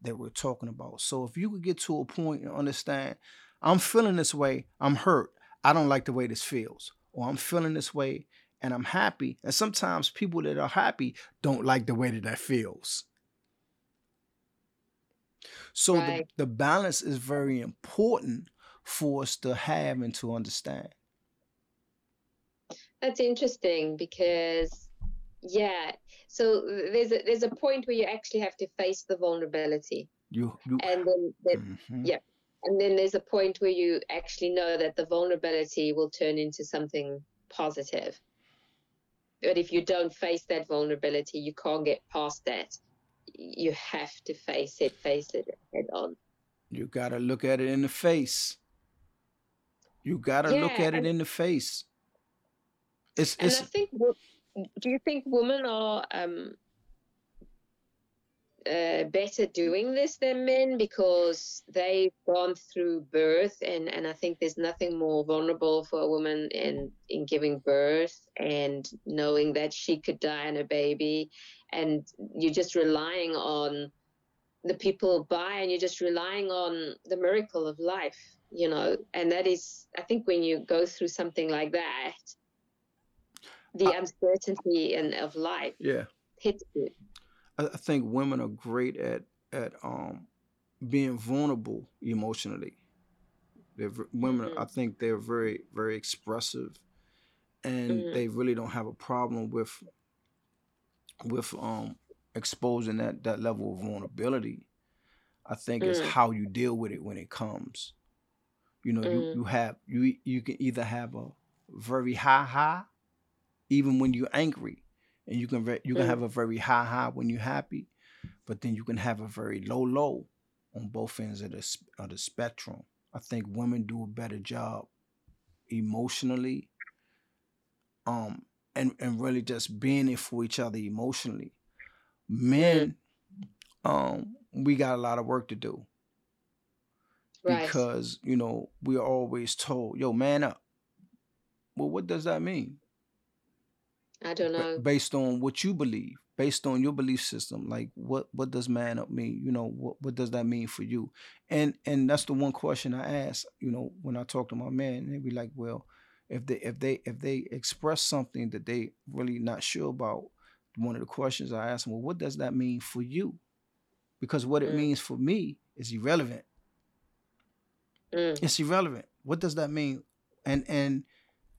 that we're talking about. So if you could get to a point and understand, I'm feeling this way, I'm hurt, I don't like the way this feels, or I'm feeling this way and I'm happy. And sometimes people that are happy don't like the way that that feels. So right. the, the balance is very important for us to have and to understand.
That's interesting because yeah so there's a there's a point where you actually have to face the vulnerability
you, you
and then, then mm-hmm. yeah and then there's a point where you actually know that the vulnerability will turn into something positive but if you don't face that vulnerability you can't get past that you have to face it face it head on.
You got to look at it in the face. You got to yeah, look at it in the face. It's,
and it's, I think do you think women are um, uh, better doing this than men because they've gone through birth and, and I think there's nothing more vulnerable for a woman in, in giving birth and knowing that she could die and a baby. And you're just relying on the people by and you're just relying on the miracle of life you know. And that is I think when you go through something like that the uncertainty and of life
yeah.
hits you.
I, think women are great at at um being vulnerable emotionally. They're women. Mm-hmm. I think they're very very expressive, and mm-hmm. they really don't have a problem with with um exposing that that level of vulnerability. I think mm. it's how you deal with it when it comes. You know, mm. you you have you you can either have a very high high even when you're angry and you can re- you can mm. have a very high high when you're happy but then you can have a very low low on both ends of the of the spectrum. I think women do a better job emotionally, um, and and really just being there for each other emotionally. Men, um, we got a lot of work to do
Right.
because you know we are always told, "Yo, man up." Well, what does that mean?
I don't know.
based on what you believe, based on your belief system. Like, what what does man up mean? You know, what what does that mean for you? And and that's the one question I ask. You know, when I talk to my man, they be like, "Well, if they if they if they express something that they really not sure about, one of the questions I ask them, well, what does that mean for you? Because what it
Mm.
means for me is irrelevant.
Mm.
It's irrelevant. What does that mean? And and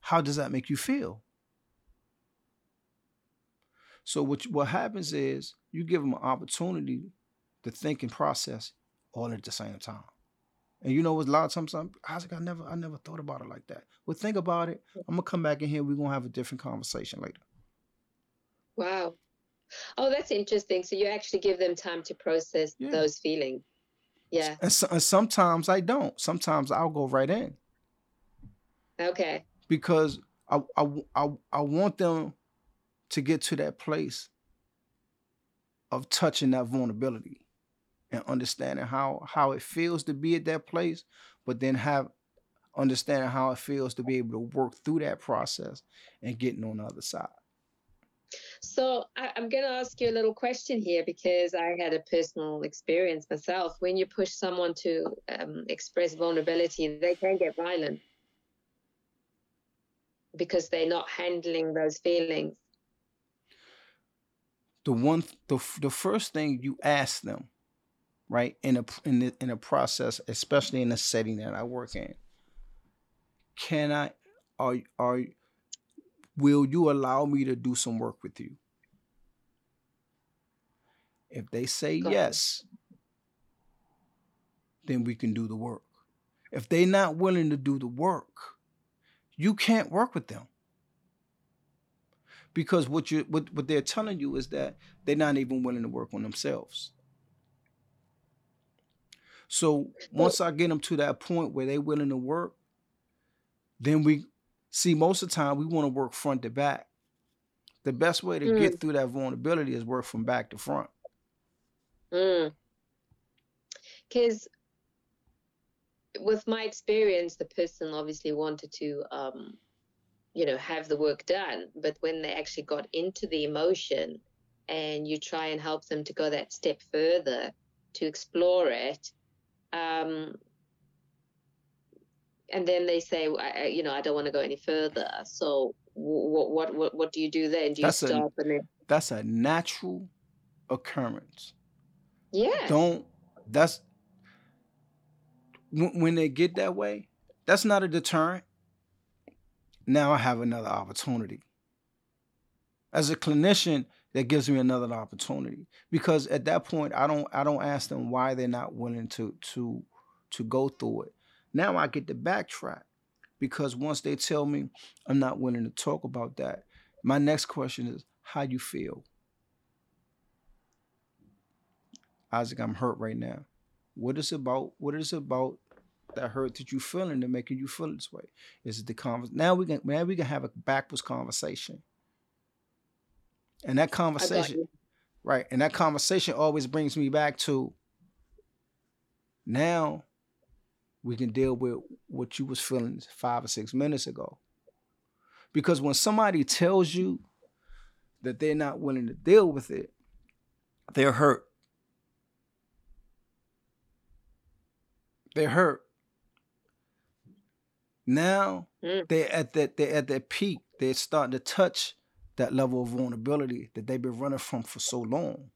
how does that make you feel? So what what happens is you give them an opportunity to think and process all at the same time. And you know what? A lot of times, I'm, Isaac, I never, I never thought about it like that. Well, think about it. I'm gonna come back in here. We're gonna have a different conversation later.
Wow. Oh, that's interesting. So you actually give them time to process
Yeah.
those feelings. Yeah.
And, so, and sometimes I don't. Sometimes I'll go right in
Okay.
because I, I, I, I want them to get to that place of touching that vulnerability and understanding how how it feels to be at that place, but then have understanding how it feels to be able to work through that process and getting on the other side.
So I, I'm going to ask you a little question here because I had a personal experience myself. When you push someone to um, express vulnerability, they can get violent because they're not handling those feelings.
The one the the first thing you ask them, right, in a in the, in a process, especially in the setting that I work in, can I are are will you allow me to do some work with you? If they say
it.
yes, then we can do the work. If they're not willing to do the work, you can't work with them. Because what you what, what they're telling you is that they're not even willing to work on themselves. So once I get them to that point where they're willing to work, then we see most of the time we want to work front to back. The best way to
Mm.
get through that vulnerability is work from back to front.
Because with my experience, the person obviously wanted to, um, you know, have the work done. But when they actually got into the emotion and you try and help them to go that step further to explore it, um, and then they say, you know, I don't want to go any further. So what, what, what, what do you do then? Do you
That's a-
stop and then,
That's a natural occurrence.
yeah.
Don't that's when they get that way, that's not a deterrent. Now I have another opportunity. As a clinician, that gives me another opportunity because at that point I don't I don't ask them why they're not willing to to to go through it. Now I get to backtrack because once they tell me I'm not willing to talk about that, my next question is how you feel. Isaac, I'm hurt right now. What is about? What is it about that hurt that you feeling that making you feel this way? Is it the convers? Now we can now we can have a backwards conversation. And that conversation, right? And that conversation always brings me back to now we can deal with what you was feeling five or six minutes ago. Because when somebody tells you that they're not willing to deal with it, they're hurt. They're hurt. Now
Mm.
they're at that they're at that peak. They're starting to touch that level of vulnerability that they've been running from for so long.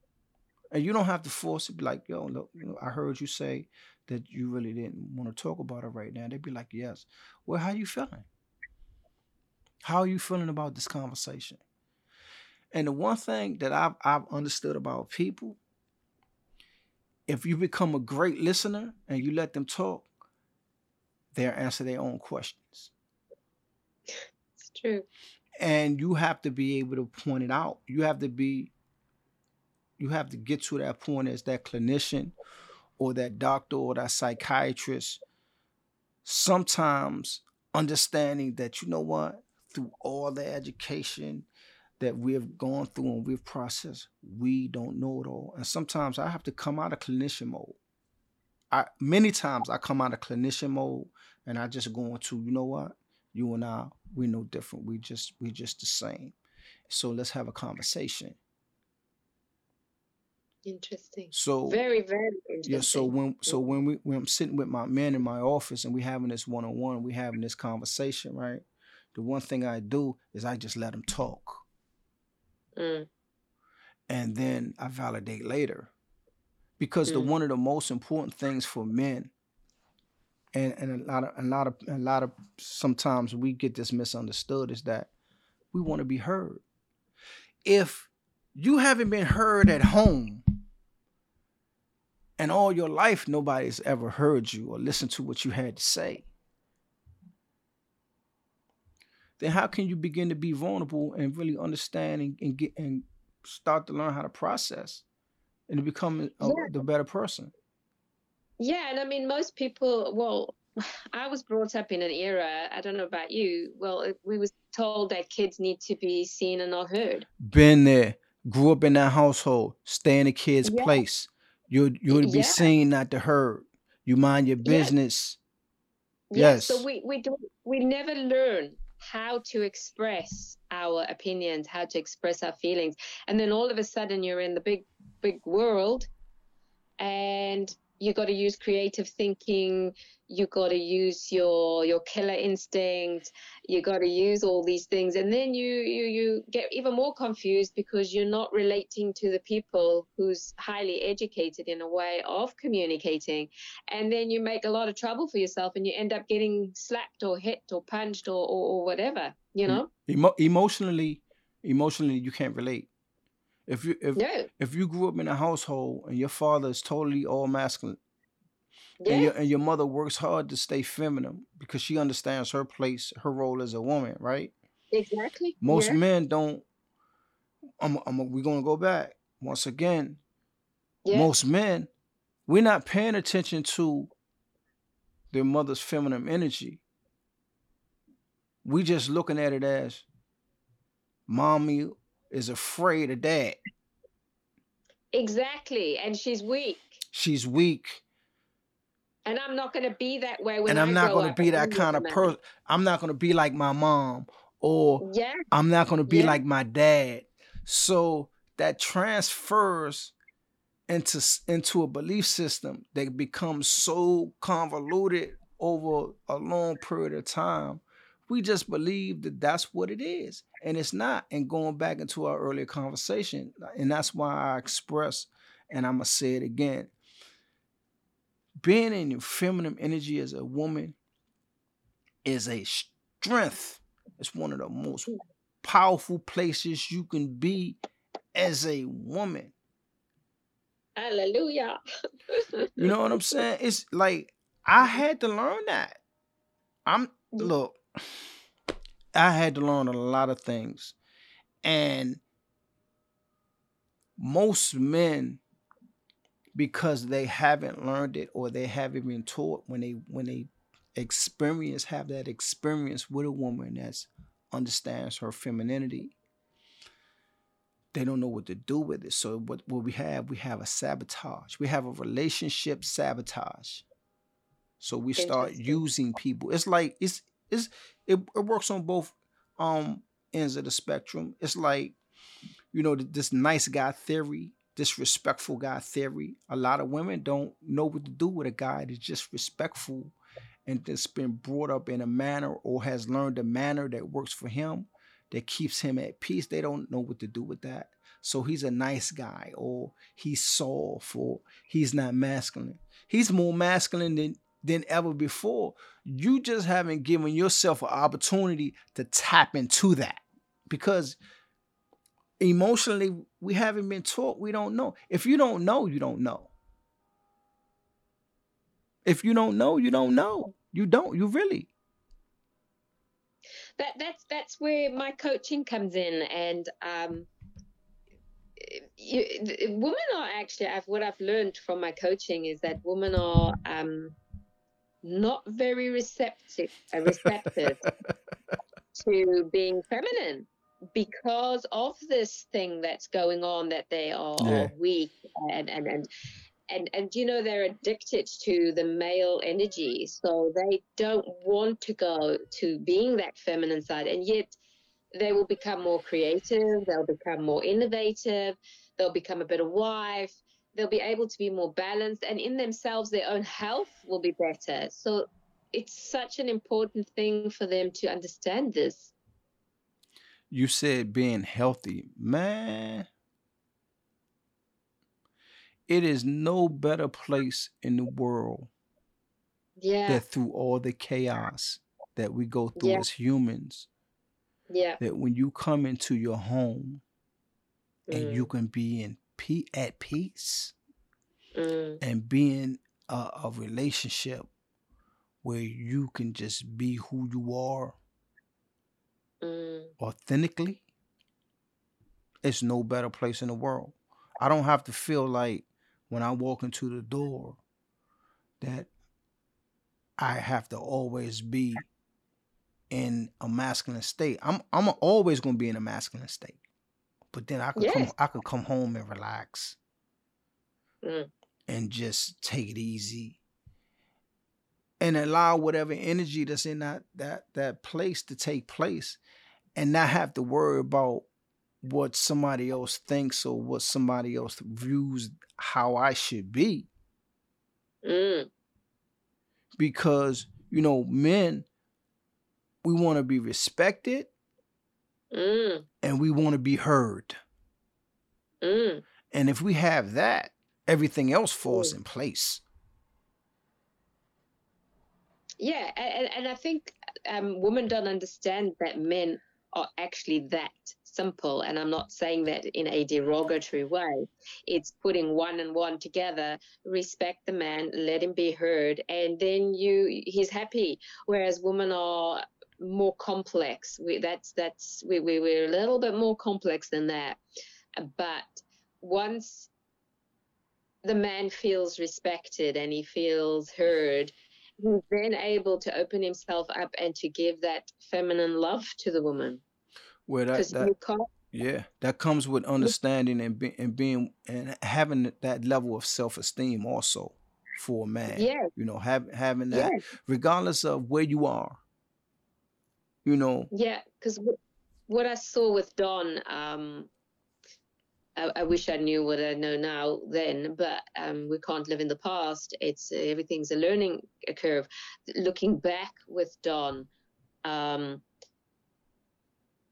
And you don't have to force it. Be like, yo, look, you know, I heard you say that you really didn't want to talk about it right now. They'd be like, yes. Well, how you feeling? How are you feeling about this conversation? And the one thing that I've I've understood about people, if you become a great listener and you let them talk, they'll answer their own questions.
It's true.
and you have to be able to point it out you have to be you have to get to that point as that clinician or that doctor or that psychiatrist sometimes understanding that you know what through all the education that we have gone through and we've processed we don't know it all and sometimes i have to come out of clinician mode i many times i come out of clinician mode and i just go into you know what you and i we're no different we just we just the same so let's have a conversation
Interesting.
so
Very, very interesting.
yeah, so when so
Mm.
when we when I'm sitting with my man in my office and we having this one on one, we having this conversation, right? The one thing I do is I just let him talk,
Mm.
and then I validate later, because the
Mm.
one of the most important things for men, and and a lot of a lot of a lot of sometimes we get this misunderstood is that we want to be heard. If you haven't been heard at home and all your life nobody's ever heard you or listened to what you had to say then how can you begin to be vulnerable and really understand and, and get and start to learn how to process and to become a,
Yeah.
the better person
Yeah, and I mean, most people, well, I was brought up in an era, I don't know about you, well, we was told that kids need to be seen and not heard.
been there grew up in that household stay in a kid's
Yeah.
place you you would be
Yeah.
seen not to heard you mind your business
Yeah, so we we don't we never learn how to express our opinions, how to express our feelings, and then all of a sudden you're in the big big world, and you got to use creative thinking. You got to use your your killer instinct. You got to use all these things, and then you you you get even more confused because you're not relating to the people who's highly educated in a way of communicating and then you make a lot of trouble for yourself and you end up getting slapped or hit or punched or, or, or whatever you know
Emo- emotionally emotionally you can't relate if you if
no
if you grew up in a household and your father is totally all masculine and
yeah
your and your mother works hard to stay feminine because she understands her place, her role as a woman, right?
exactly
Most
yeah.
men don't. I'm, I'm, we're gonna go back once again.
yeah
Most men, we're not paying attention to their mother's feminine energy. We just looking at it as mommy is afraid of that.
exactly and she's weak
She's weak.
and i'm not going to be that way when
and I'm
I
not going to be that kind of person. I'm not going to be like my mom, or
yeah
I'm not going to be
Yeah.
like my dad. So that transfers into into a belief system that becomes so convoluted over a long period of time. We just believe that that's what it is, and it's not. And going back into our earlier conversation, and that's why I express, and I'm gonna say it again being in your feminine energy as a woman is a strength. It's one of the most powerful places you can be as a woman.
hallelujah
You know what I'm saying? It's like I had to learn that. I'm look, I had to learn a lot of things. And most men because they haven't learned it or they haven't been taught when they when they experience have that experience with a woman that understands her femininity they don't know what to do with it. So what, what we have we have a sabotage. We have a relationship sabotage. So we start using people. It's like it's it, it works on both um ends of the spectrum. It's like you know this nice guy theory disrespectful guy theory. A lot of women don't know what to do with a guy that's just respectful and that's been brought up in a manner or has learned a manner that works for him that keeps him at peace. They don't know what to do with that. So he's a nice guy or he's soft or he's not masculine. He's more masculine than than ever before. You just haven't given yourself an opportunity to tap into that because emotionally we haven't been taught we don't know. If you don't know you don't know. If you don't know you don't know. You don't you really.
That that's that's where my coaching comes in and um you, women are actually I've, what I've learned from my coaching is that women are um, not very receptive uh, receptive to being feminine because of this thing that's going on that they are, yeah. weak and, and and and and you know they're addicted to the male energy. So they don't want to go to being that feminine side. And yet they will become more creative. They'll become more innovative. They'll become a better wife they'll be able to be more balanced and in themselves their own health will be better so it's such an important thing for them to understand this
you said being healthy. Man, it is no better place in the world
yeah.
that through all the chaos that we go through yeah. as humans,
yeah.
that when you come into your home mm. and you mm. can be in pe- at peace
mm.
and being a, a relationship where you can just be who you are
mm.
authentically, it's no better place in the world. I don't have to feel like when I walk into the door that I have to always be in a masculine state. I'm I'm always going to be in a masculine state. But then I could yes. come I could come home and relax.
Mm.
And just take it easy and allow whatever energy that's in that that that place to take place and not have to worry about what somebody else thinks or what somebody else views how I should be.
Mm.
Because, you know, men, we want to be respected
mm.
and we want to be heard.
Mm.
And if we have that, everything else falls
mm.
in place.
Yeah, and, and I think um, women don't understand that men are actually that simple. And I'm not saying that in a derogatory way. It's putting one and one together, respect the man, let him be heard, and then you he's happy. Whereas women are more complex. We, that's that's we, we we're a little bit more complex than that. But once the man feels respected and he feels heard, he's then able to open himself up and to give that feminine love to the woman.
Well, that, that yeah, that comes with understanding and be, and being and having that level of self esteem also for a man.
Yeah,
you know, have, having that yes. regardless of where you are. You know.
Yeah, because what I saw with Don, um, I, I, wish I knew what I know now then, but um, we can't live in the past. It's uh, everything's a learning curve. Looking back with Don, um,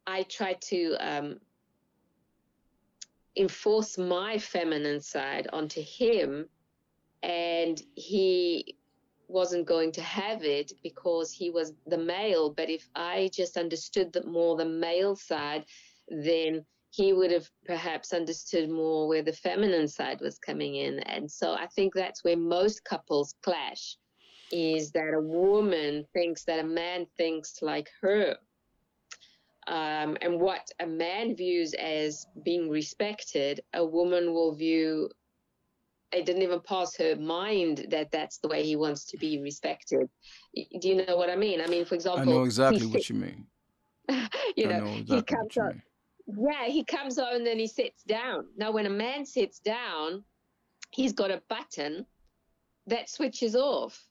I try to um, enforce my feminine side onto him, and he wasn't going to have it because he was the male. But if I just understood the more the male side, then he would have perhaps understood more where the feminine side was coming in. And so I think that's where most couples clash is that a woman thinks that a man thinks like her. Um, and what a man views as being respected, a woman will view it didn't even pass her mind that that's the way he wants to be respected. Do you know what I mean? I mean, for example,
I know exactly what you mean.
you know, know exactly he comes on, yeah, he comes on and then he sits down. Now, when a man sits down, he's got a button that switches off.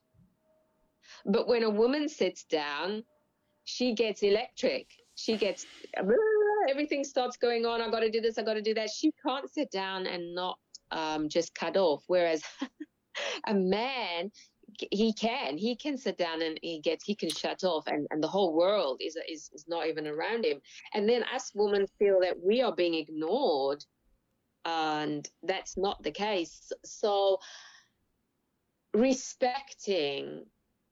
But when a woman sits down, she gets electric. She gets everything starts going on. I got to do this. I got to do that. She can't sit down and not um, just cut off. Whereas a man, he can he can sit down and he gets he can shut off and, and the whole world is, is is not even around him. And then us women feel that we are being ignored and that's not the case. So respecting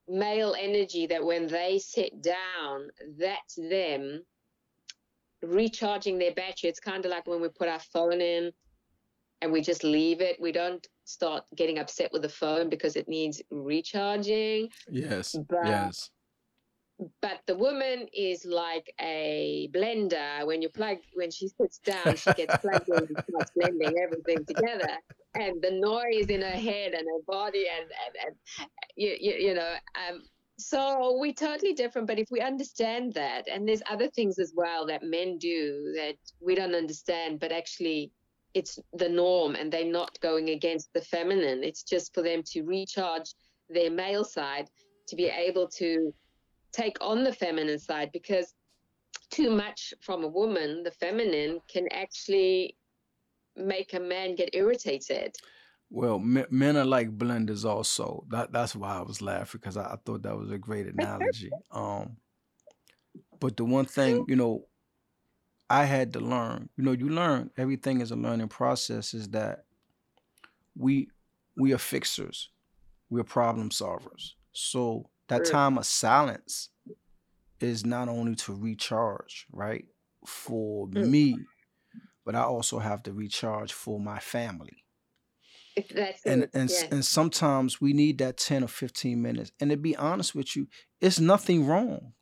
male energy that when they sit down that's them recharging their battery. It's kind of like when we put our phone in and we just leave it. We don't start getting upset with the phone because it needs recharging.
Yes. But, yes.
but the woman is like a blender. When you plug, when she sits down, she gets plugged in and starts blending everything together. And the noise in her head and her body, and and, and you, you, you know, um, so we're totally different. But if we understand that, and there's other things as well that men do that we don't understand, but actually it's the norm, and they're not going against the feminine. It's just for them to recharge their male side to be able to take on the feminine side because too much from a woman, the feminine, can actually make a man get irritated.
Well, men are like blenders, also. That that's why I was laughing because I, I, thought that was a great analogy. um, but the one thing you know, I had to learn. You know, you learn everything is a learning process. Is that we we are fixers, we are problem solvers. So that time of silence is not only to recharge, right, for mm. me, but I also have to recharge for my family.
That's
and
it.
and
yeah.
and sometimes we need that 10 or 15 minutes. And to be honest with you, it's nothing wrong.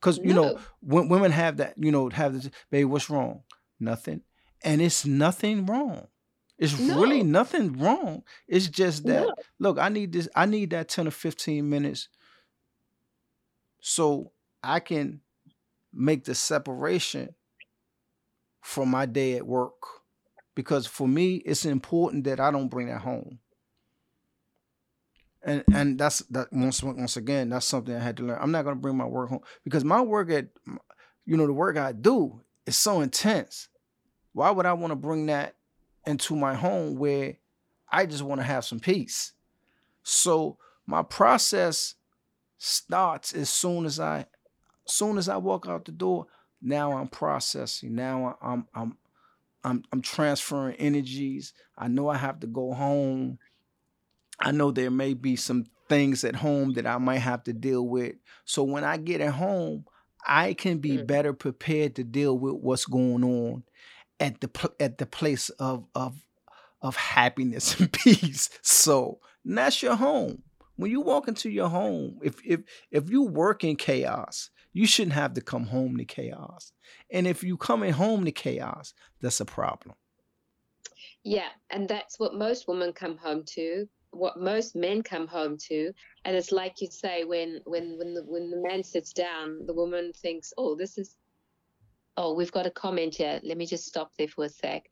Cuz you no. know, when women have that, you know, have this, baby, what's wrong? Nothing. And it's nothing wrong. It's no. really nothing wrong. It's just that no. look, I need this I need that 10 or 15 minutes so I can make the separation from my day at work. Because for me, it's important that I don't bring that home. And and that's that once once again, that's something I had to learn. I'm not gonna bring my work home because my work at you know, the work I do is so intense. Why would I want to bring that into my home where I just want to have some peace? So my process starts as soon as I as soon as I walk out the door. Now I'm processing. Now I'm I'm I'm I'm transferring energies. I know I have to go home. I know there may be some things at home that I might have to deal with. So when I get at home, I can be mm. better prepared to deal with what's going on at the at the place of of of happiness and peace. So that's your home when you walk into your home, if if if you work in chaos, you shouldn't have to come home to chaos. And if you coming home to chaos, that's a problem.
Yeah, and that's what most women come home to. What most men come home to, and it's like you say, when when when the when the man sits down, the woman thinks, "Oh, this is." Oh, we've got a comment here. Let me just stop there for a sec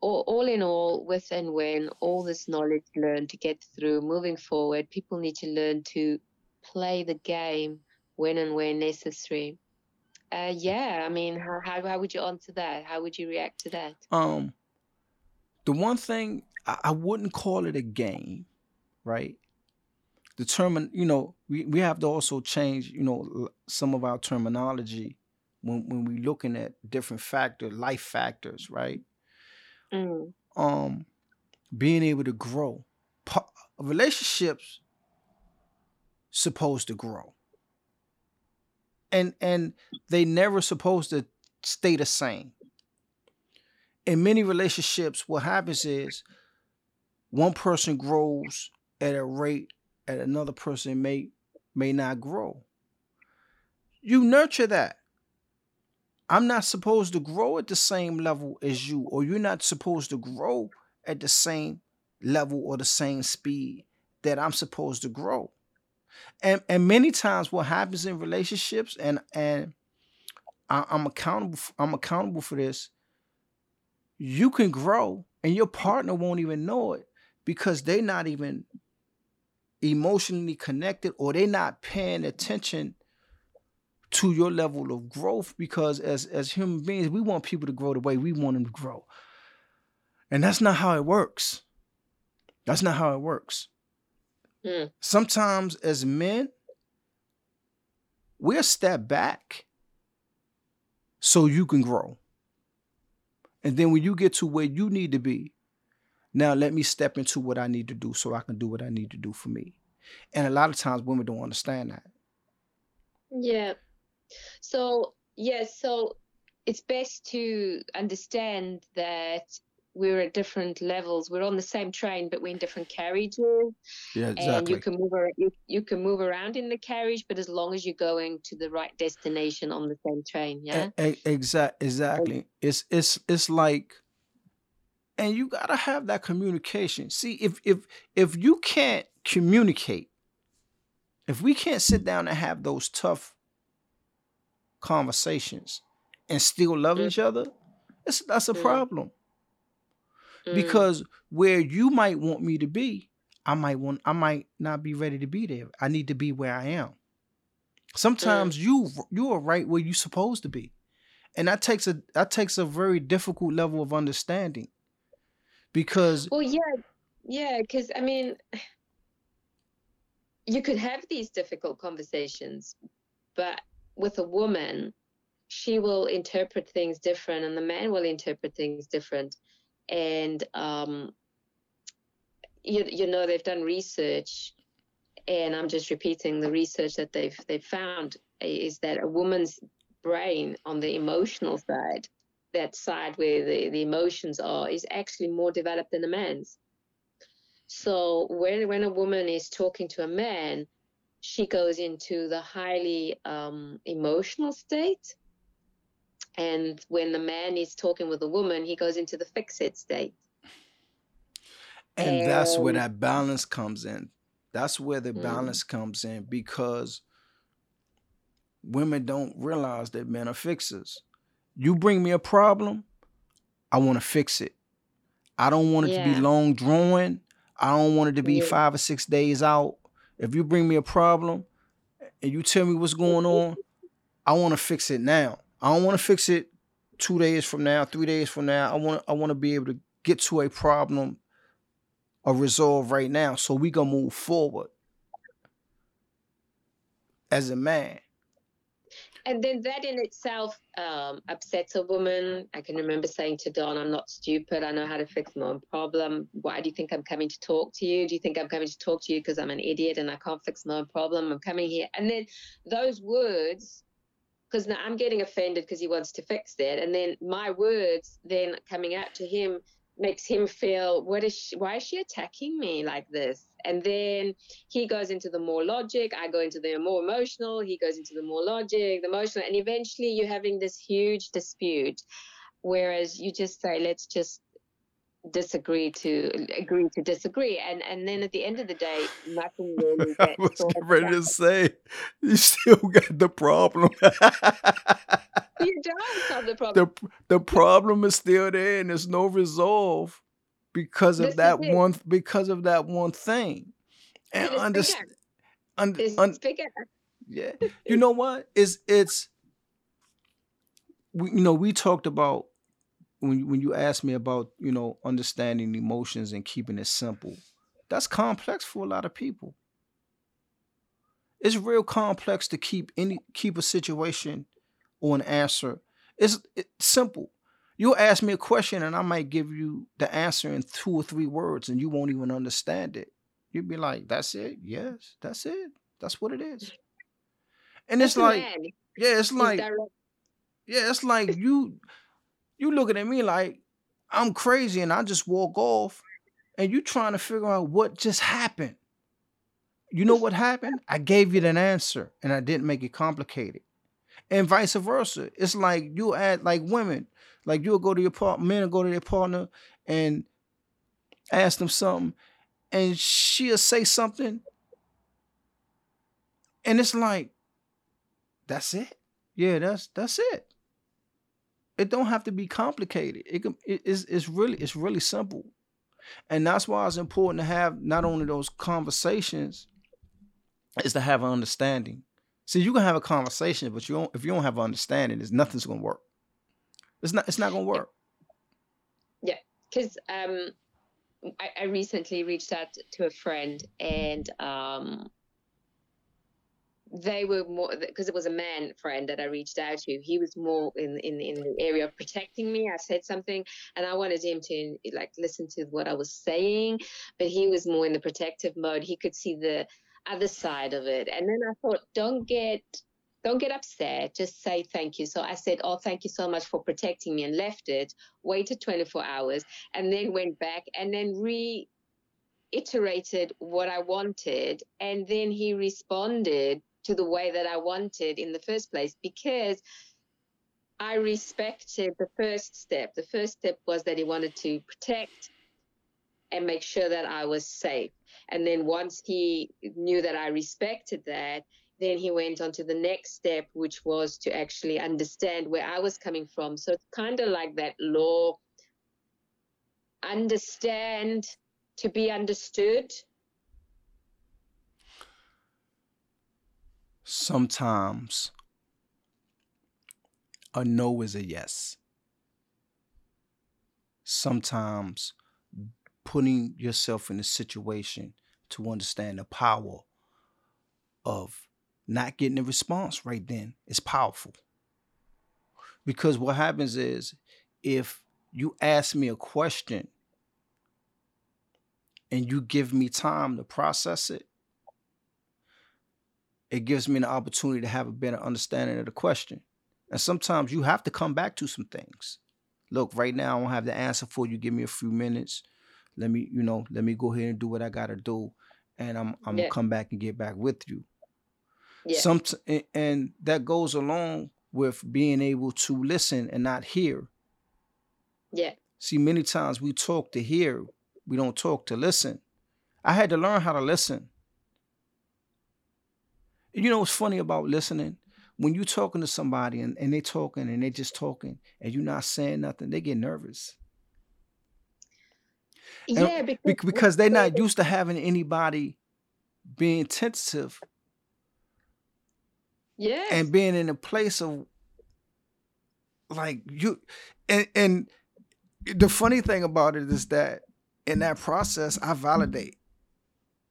all, in all, with and when all this knowledge learned to get through, moving forward, people need to learn to play the game when and where necessary. Uh, yeah, I mean, how, how how would you answer that? How would you react to that?
Um, the one thing I, wouldn't call it a game, right? Determine, you know, we, we have to also change, you know, some of our terminology when when we're looking at different factors, life factors, right? Mm. Um, being able to grow. relationships supposed to grow. And and they never supposed to stay the same. In many relationships, what happens is one person grows at a rate that another person may may not grow. You nurture that. I'm not supposed to grow at the same level as you, or you're not supposed to grow at the same level or the same speed that I'm supposed to grow. And and many times what happens in relationships, and and I, I'm accountable. I'm accountable for this. You can grow, and your partner won't even know it because they're not even emotionally connected, or they're not paying attention to your level of growth because as as human beings we want people to grow the way we want them to grow. And that's not how it works. That's not how it works. Mm. sometimes as men we'll step back so you can grow. And then when you get to where you need to be now let me step into what i need to do so i can do what i need to do for me and a lot of times women don't understand that
yeah so yes, so it's best to understand that we're at different levels. We're on the same train, but we're in different carriages.
Yeah, exactly.
And you can move ar- you, you can move around in the carriage, but as long as you're going to the right destination on the same train, yeah.
E- e- exact exactly. It's it's it's like and you got to have that communication. See, if if if you can't communicate, if we can't sit down and have those tough conversations and still love
Mm,
each other, it's that's a
mm,
problem.
mm,
Because where you might want me to be, I might want I might not be ready to be there. I need to be where I am.
mm.
Sometimes you you are right where you're supposed to be. And that takes a that takes a very difficult level of understanding because
Well, yeah, yeah, because I mean, you could have these difficult conversations, but with a woman, she will interpret things different, and the man will interpret things different. And um, you you know they've done research, and I'm just repeating the research that they've they've found is that a woman's brain on the emotional side, that side where the, the emotions are, is actually more developed than a man's. So when when a woman is talking to a man, she goes into the highly um, emotional state, and when the man is talking with a woman, he goes into the fixed state.
and that's where that balance comes in. That's where the
mm,
balance comes in because women don't realize that men are fixers. You bring me a problem, I want to fix it. I don't want it to be long drawing. I don't want it to be
yeah,
five or six days out. If you bring me a problem and you tell me what's going on, I want to fix it now. I don't want to fix it two days from now, three days from now. I want I want to be able to get to a problem or resolve right now so we can move forward as a man.
And then that in itself um, upsets a woman. I can remember saying to Don, I'm not stupid. I know how to fix my own problem. Why do you think I'm coming to talk to you? Do you think I'm coming to talk to you because I'm an idiot and I can't fix my own problem? I'm coming here. And then those words, because now I'm getting offended because he wants to fix that. And then my words then coming out to him makes him feel, what is she, why is she attacking me like this? And then he goes into the more logic, I go into the more emotional, he goes into the more logic, the emotional, and eventually you're having this huge dispute. Whereas you just say, let's just disagree to agree to disagree. And and then at the end of the day, nothing really
I was getting ready to say, you still got the problem.
You don't solve the problem.
the the problem is still there and there's no resolve because of
This
that one because of that one thing. And understand un, un, yeah. You know what? It's it's we, you know, we talked about when when you asked me about, you know, understanding emotions and keeping it simple. That's complex for a lot of people. It's real complex to keep any keep a situation or an answer. It's, it's simple. You'll ask me a question and I might give you the answer in two or three words and you won't even understand it. You'd be like, "That's it? Yes, that's it. That's what it is." And it's
That's
like,
man.
yeah, it's like,
direct.
yeah, it's like you you looking at me like I'm crazy and I just walk off and you trying to figure out what just happened. You know what happened? I gave you an answer and I didn't make it complicated. And vice versa. It's like you add like women, like you'll go to your partner, men will go to their partner and ask them something, and she'll say something, and it's like, that's it. Yeah, that's that's it. It don't have to be complicated. It can it- it's it's really it's really simple. And that's why it's important to have not only those conversations, is to have an understanding. See, you can have a conversation, but you don't if you don't have an understanding, there's nothing's gonna work. It's not it's not gonna work.
Yeah, because um, I, I recently reached out to a friend and um, they were more because it was a man friend that I reached out to. He was more in in in the area of protecting me. I said something and I wanted him to like listen to what I was saying, but he was more in the protective mode. He could see the other side of it, and then I thought, don't get don't get upset. Just say thank you. So I said, Oh, thank you so much for protecting me and left it, waited 24 hours, and then went back and then reiterated what I wanted. And then he responded to the way that I wanted in the first place because I respected the first step. The first step was that he wanted to protect and make sure that I was safe. And then once he knew that I respected that, then he went on to the next step, which was to actually understand where I was coming from. So it's kind of like that law understand to be understood.
Sometimes a no is a yes. Sometimes putting yourself in a situation to understand the power of not getting a response right then is powerful. Because what happens is if you ask me a question and you give me time to process it, it gives me an opportunity to have a better understanding of the question. And sometimes you have to come back to some things. Look, right now I don't have the answer for you. Give me a few minutes. Let me, you know, let me go ahead and do what I gotta do. And I'm I'm yeah. gonna come back and get back with you. Yeah. Some and that goes along with being able to listen and not hear.
Yeah.
See, many times we talk to hear, we don't talk to listen. I had to learn how to listen. You know what's funny about listening? When you're talking to somebody and, and they talking and they just talking and you're not saying nothing, they get nervous.
Yeah,
because, because they're not used to having anybody being tentative
yeah.
And being in a place of like you and and the funny thing about it is that in that process I validate.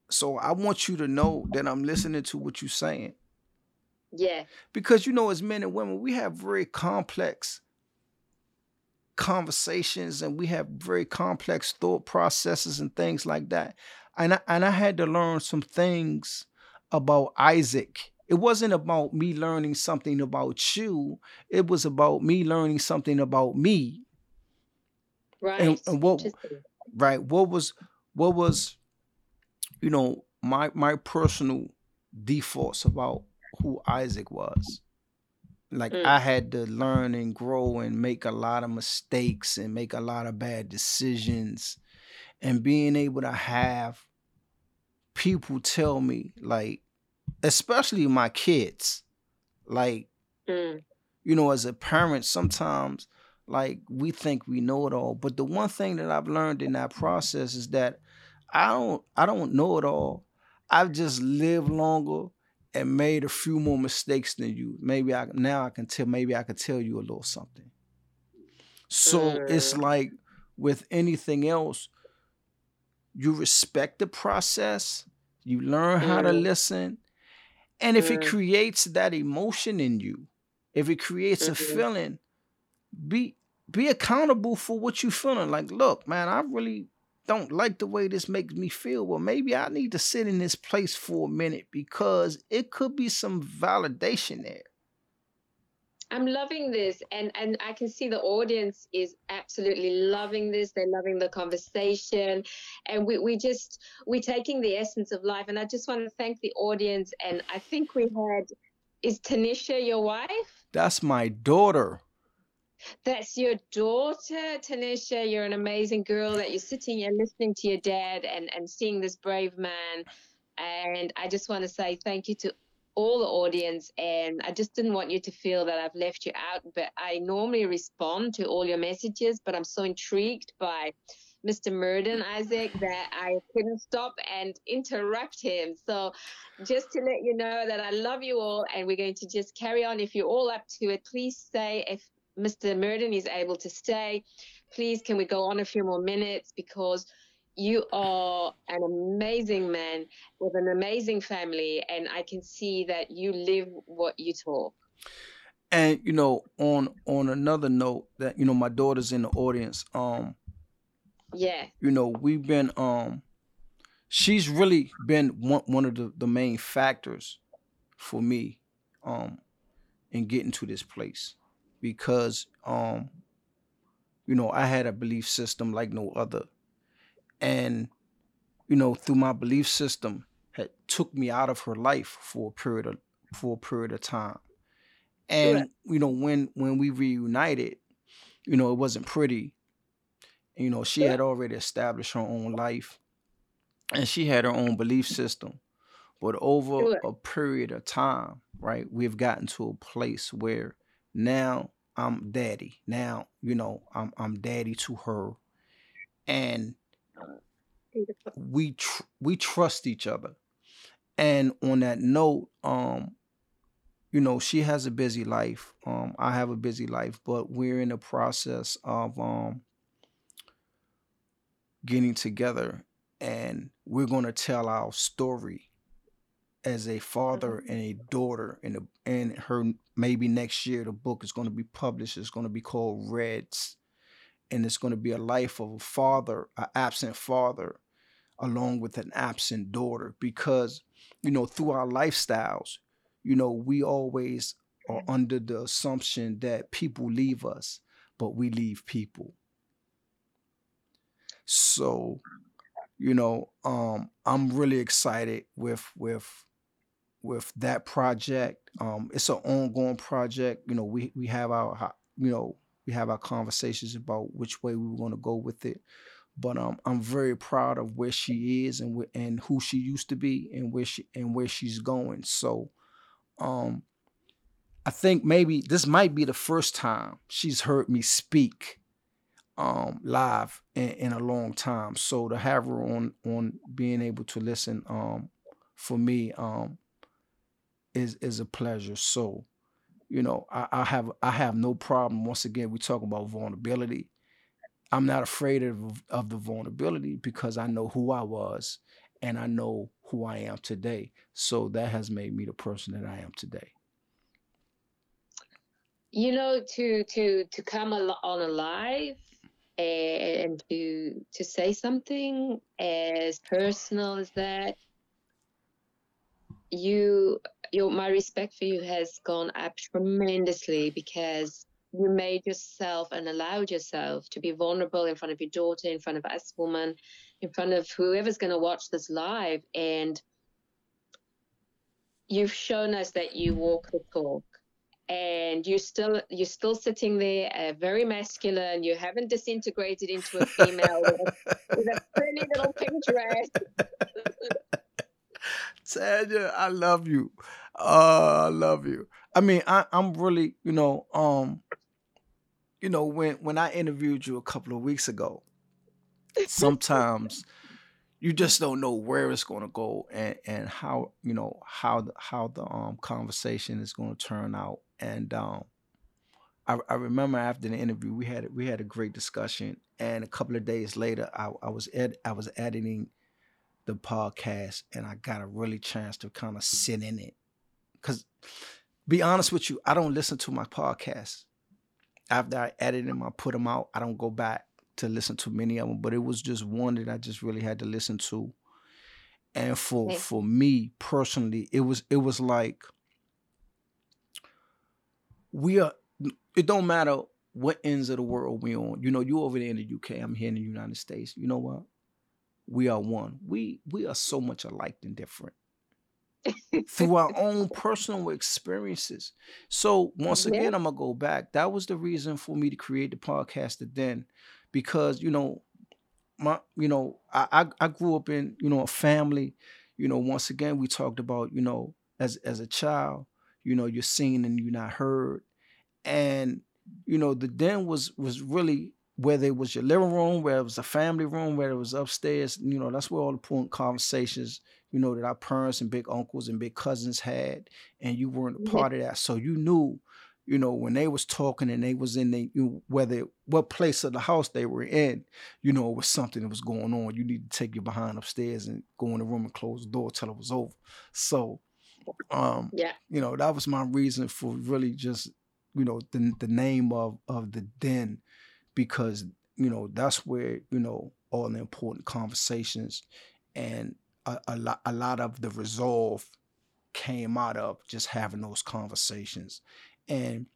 So I want you to know that I'm listening to what you're saying.
Yeah.
Because you know, as men and women, we have very complex conversations and we have very complex thought processes and things like that. And I, and I had to learn some things about Isaac it wasn't about me learning something about you. It was about me learning something about me.
Right.
And, and what right, what was what was you know my my personal defaults about who Isaac was. Like mm. I had to learn and grow and make a lot of mistakes and make a lot of bad decisions and being able to have people tell me like especially my kids. Like, mm. you know, as a parent, sometimes like we think we know it all. But the one thing that I've learned in that process is that I don't I don't know it all. I've just lived longer and made a few more mistakes than you. Maybe I now I can tell maybe I can tell you a little something. So mm. it's like with anything else, you respect the process, you learn mm. how to mm. listen, and if mm. it creates that emotion in you, if it creates mm-hmm. a feeling, be be accountable for what you're feeling. Like, look, man, I really don't like the way this makes me feel. Well, maybe I need to sit in this place for a minute because it could be some validation there.
I'm loving this, and and I can see the audience is absolutely loving this. They're loving the conversation, and we we just we're taking the essence of life. And I just want to thank the audience. And I think we had is Tanisha your wife?
That's my daughter.
That's your daughter, Tanisha. You're an amazing girl that you're sitting and listening to your dad and, and seeing this brave man. And I just want to say thank you to all the audience and I just didn't want you to feel that I've left you out but I normally respond to all your messages but I'm so intrigued by Mr. Murden Isaac that I couldn't stop and interrupt him so just to let you know that I love you all and we're going to just carry on if you're all up to it please say if Mr. Murden is able to stay. Please can we go on a few more minutes? Because you are an amazing man with an amazing family and i can see that you live what you talk.
And you know on on another note that you know my daughter's in the audience um
yeah.
you know we've been um she's really been one, one of the, the main factors for me um in getting to this place because um you know I had a belief system like no other and you know through my belief system had took me out of her life for a period of for a period of time and right. you know when when we reunited you know it wasn't pretty you know she yeah. had already established her own life and she had her own belief system but over sure. a period of time right we've gotten to a place where now i'm daddy. Now you know i'm i'm daddy to her. And we tr- we trust each other. And on that note um you know she has a busy life. Um i have a busy life but we're in the process of um getting together and we're going to tell our story as a father mm-hmm. and a daughter and a, and her maybe next year the book is going to be published it's going to be called reds and it's going to be a life of a father an absent father along with an absent daughter because you know through our lifestyles you know we always are mm-hmm. under the assumption that people leave us but we leave people so you know um i'm really excited with with with that project um it's an ongoing project you know we we have our you know we have our conversations about which way we want to go with it but um i'm very proud of where she is and wh- and who she used to be and where she and where she's going so um i think maybe this might be the first time she's heard me speak um, live in, in, a long time. So to have her on on being able to listen um, for me um, is is a pleasure. So you know I, I have I have no problem. Once again, we talk about vulnerability. I'm not afraid of of the vulnerability because I know who I was and I know who I am today. So that has made me the person that I am today
you know to to to come on alive and to to say something as personal as that you your my respect for you has gone up tremendously because you made yourself and allowed yourself to be vulnerable in front of your daughter in front of us woman in front of whoever's going to watch this live. And you've shown us that you walk the talk. And you're still you're still sitting there uh, very masculine. You haven't disintegrated into a female. With, a, with a pretty little pink dress
Tanya, I love you. Uh, I love you. I mean, I, I'm really, you know, um, you know, when when I interviewed you a couple of weeks ago, sometimes you just don't know where it's going to go and and how you know how the how the um conversation is going to turn out and um I, I remember after the interview we had we had a great discussion and a couple of days later I, I was ed, I was editing the podcast and I got a really chance to kind of sit in it cuz be honest with you I don't listen to my podcast after I edit them I put them out I don't go back to listen to many of them, but it was just one that I just really had to listen to. And for for me personally, it was it was like we are. It don't matter what ends of the world we on. You know, you over there in the UK, I'm here in the United States. You know what? We are one. We we are so much alike than different through our own personal experiences. So once yeah. again, I'm gonna go back. That was the reason for me to create the podcast then because you know my you know I I grew up in you know a family you know once again we talked about you know as as a child you know you're seen and you're not heard and you know the den was was really whether it was your living room whether it was a family room whether it was upstairs you know that's where all the important conversations you know that our parents and big uncles and big cousins had and you weren't a part of that so you knew you know, when they was talking and they was in the you know, whether what place of the house they were in, you know, it was something that was going on. You need to take your behind upstairs and go in the room and close the door till it was over. So, um, yeah, you know, that was my reason for really just, you know, the the name of of the den, because you know that's where you know all the important conversations and a, a lot a lot of the resolve came out of just having those conversations And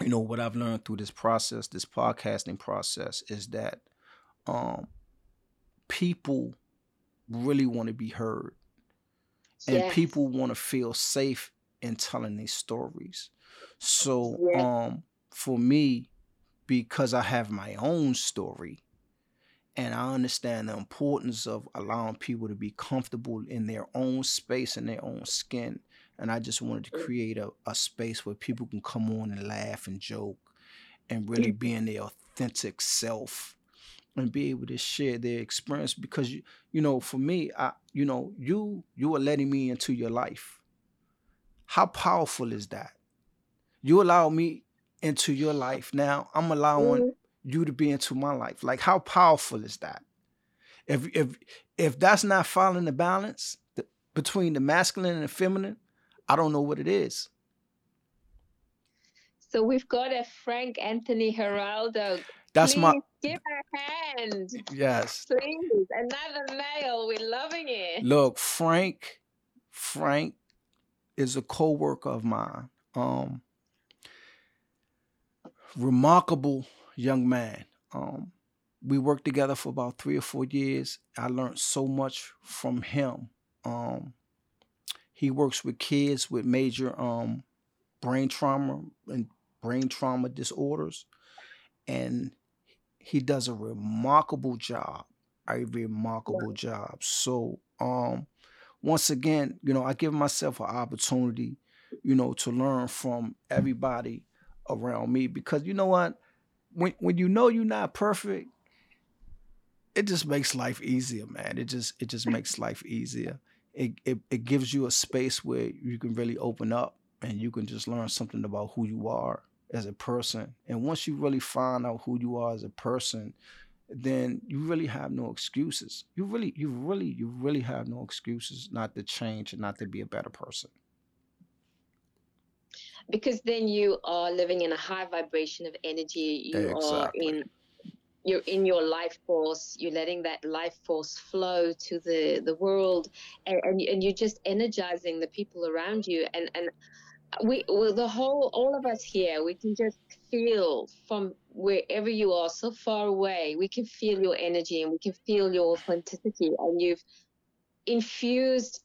you know what I've learned through this process, this podcasting process, is that um, people really want to be heard, and
Yes.
people want to feel safe in telling these stories. So,
Yeah.
um, for me, because I have my own story, and I understand the importance of allowing people to be comfortable in their own space and their own skin. And I just wanted to create a, a space where people can come on and laugh and joke and really be in their authentic self and be able to share their experience because you you know for me I you know you you are letting me into your life. How powerful is that? You allow me into your life. Now I'm allowing
Mhm.
you to be into my life. Like how powerful is that? If if if that's not following the balance th- between the masculine and the feminine, I don't know what it is.
So we've got a Frank Anthony Geraldo.
That's
Please
my
give a hand.
yes.
Please. Another male. We're loving it.
Look, Frank, Frank is a co-worker of mine. Um, remarkable young man. Um, we worked together for about three or four years. I learned so much from him. Um, he works with kids with major um, brain trauma and brain trauma disorders, and he does a remarkable job. A remarkable job. So, um, once again, you know, I give myself an opportunity, you know, to learn from everybody around me because you know what, when when you know you're not perfect, it just makes life easier, man. It just it just makes life easier. It it, it gives you a space where you can really open up and you can just learn something about who you are as a person. And once you really find out who you are as a person, then you really have no excuses. You really, you really, you really have no excuses not to change and not to be a better person.
Because then you are living in a high vibration of energy. You are in you're in your life force. You're letting that life force flow to the the world. And and, and you're just energizing the people around you. And and we well, the whole all of us here we can just feel from wherever you are so far away we can feel your energy and we can feel your authenticity. And you've infused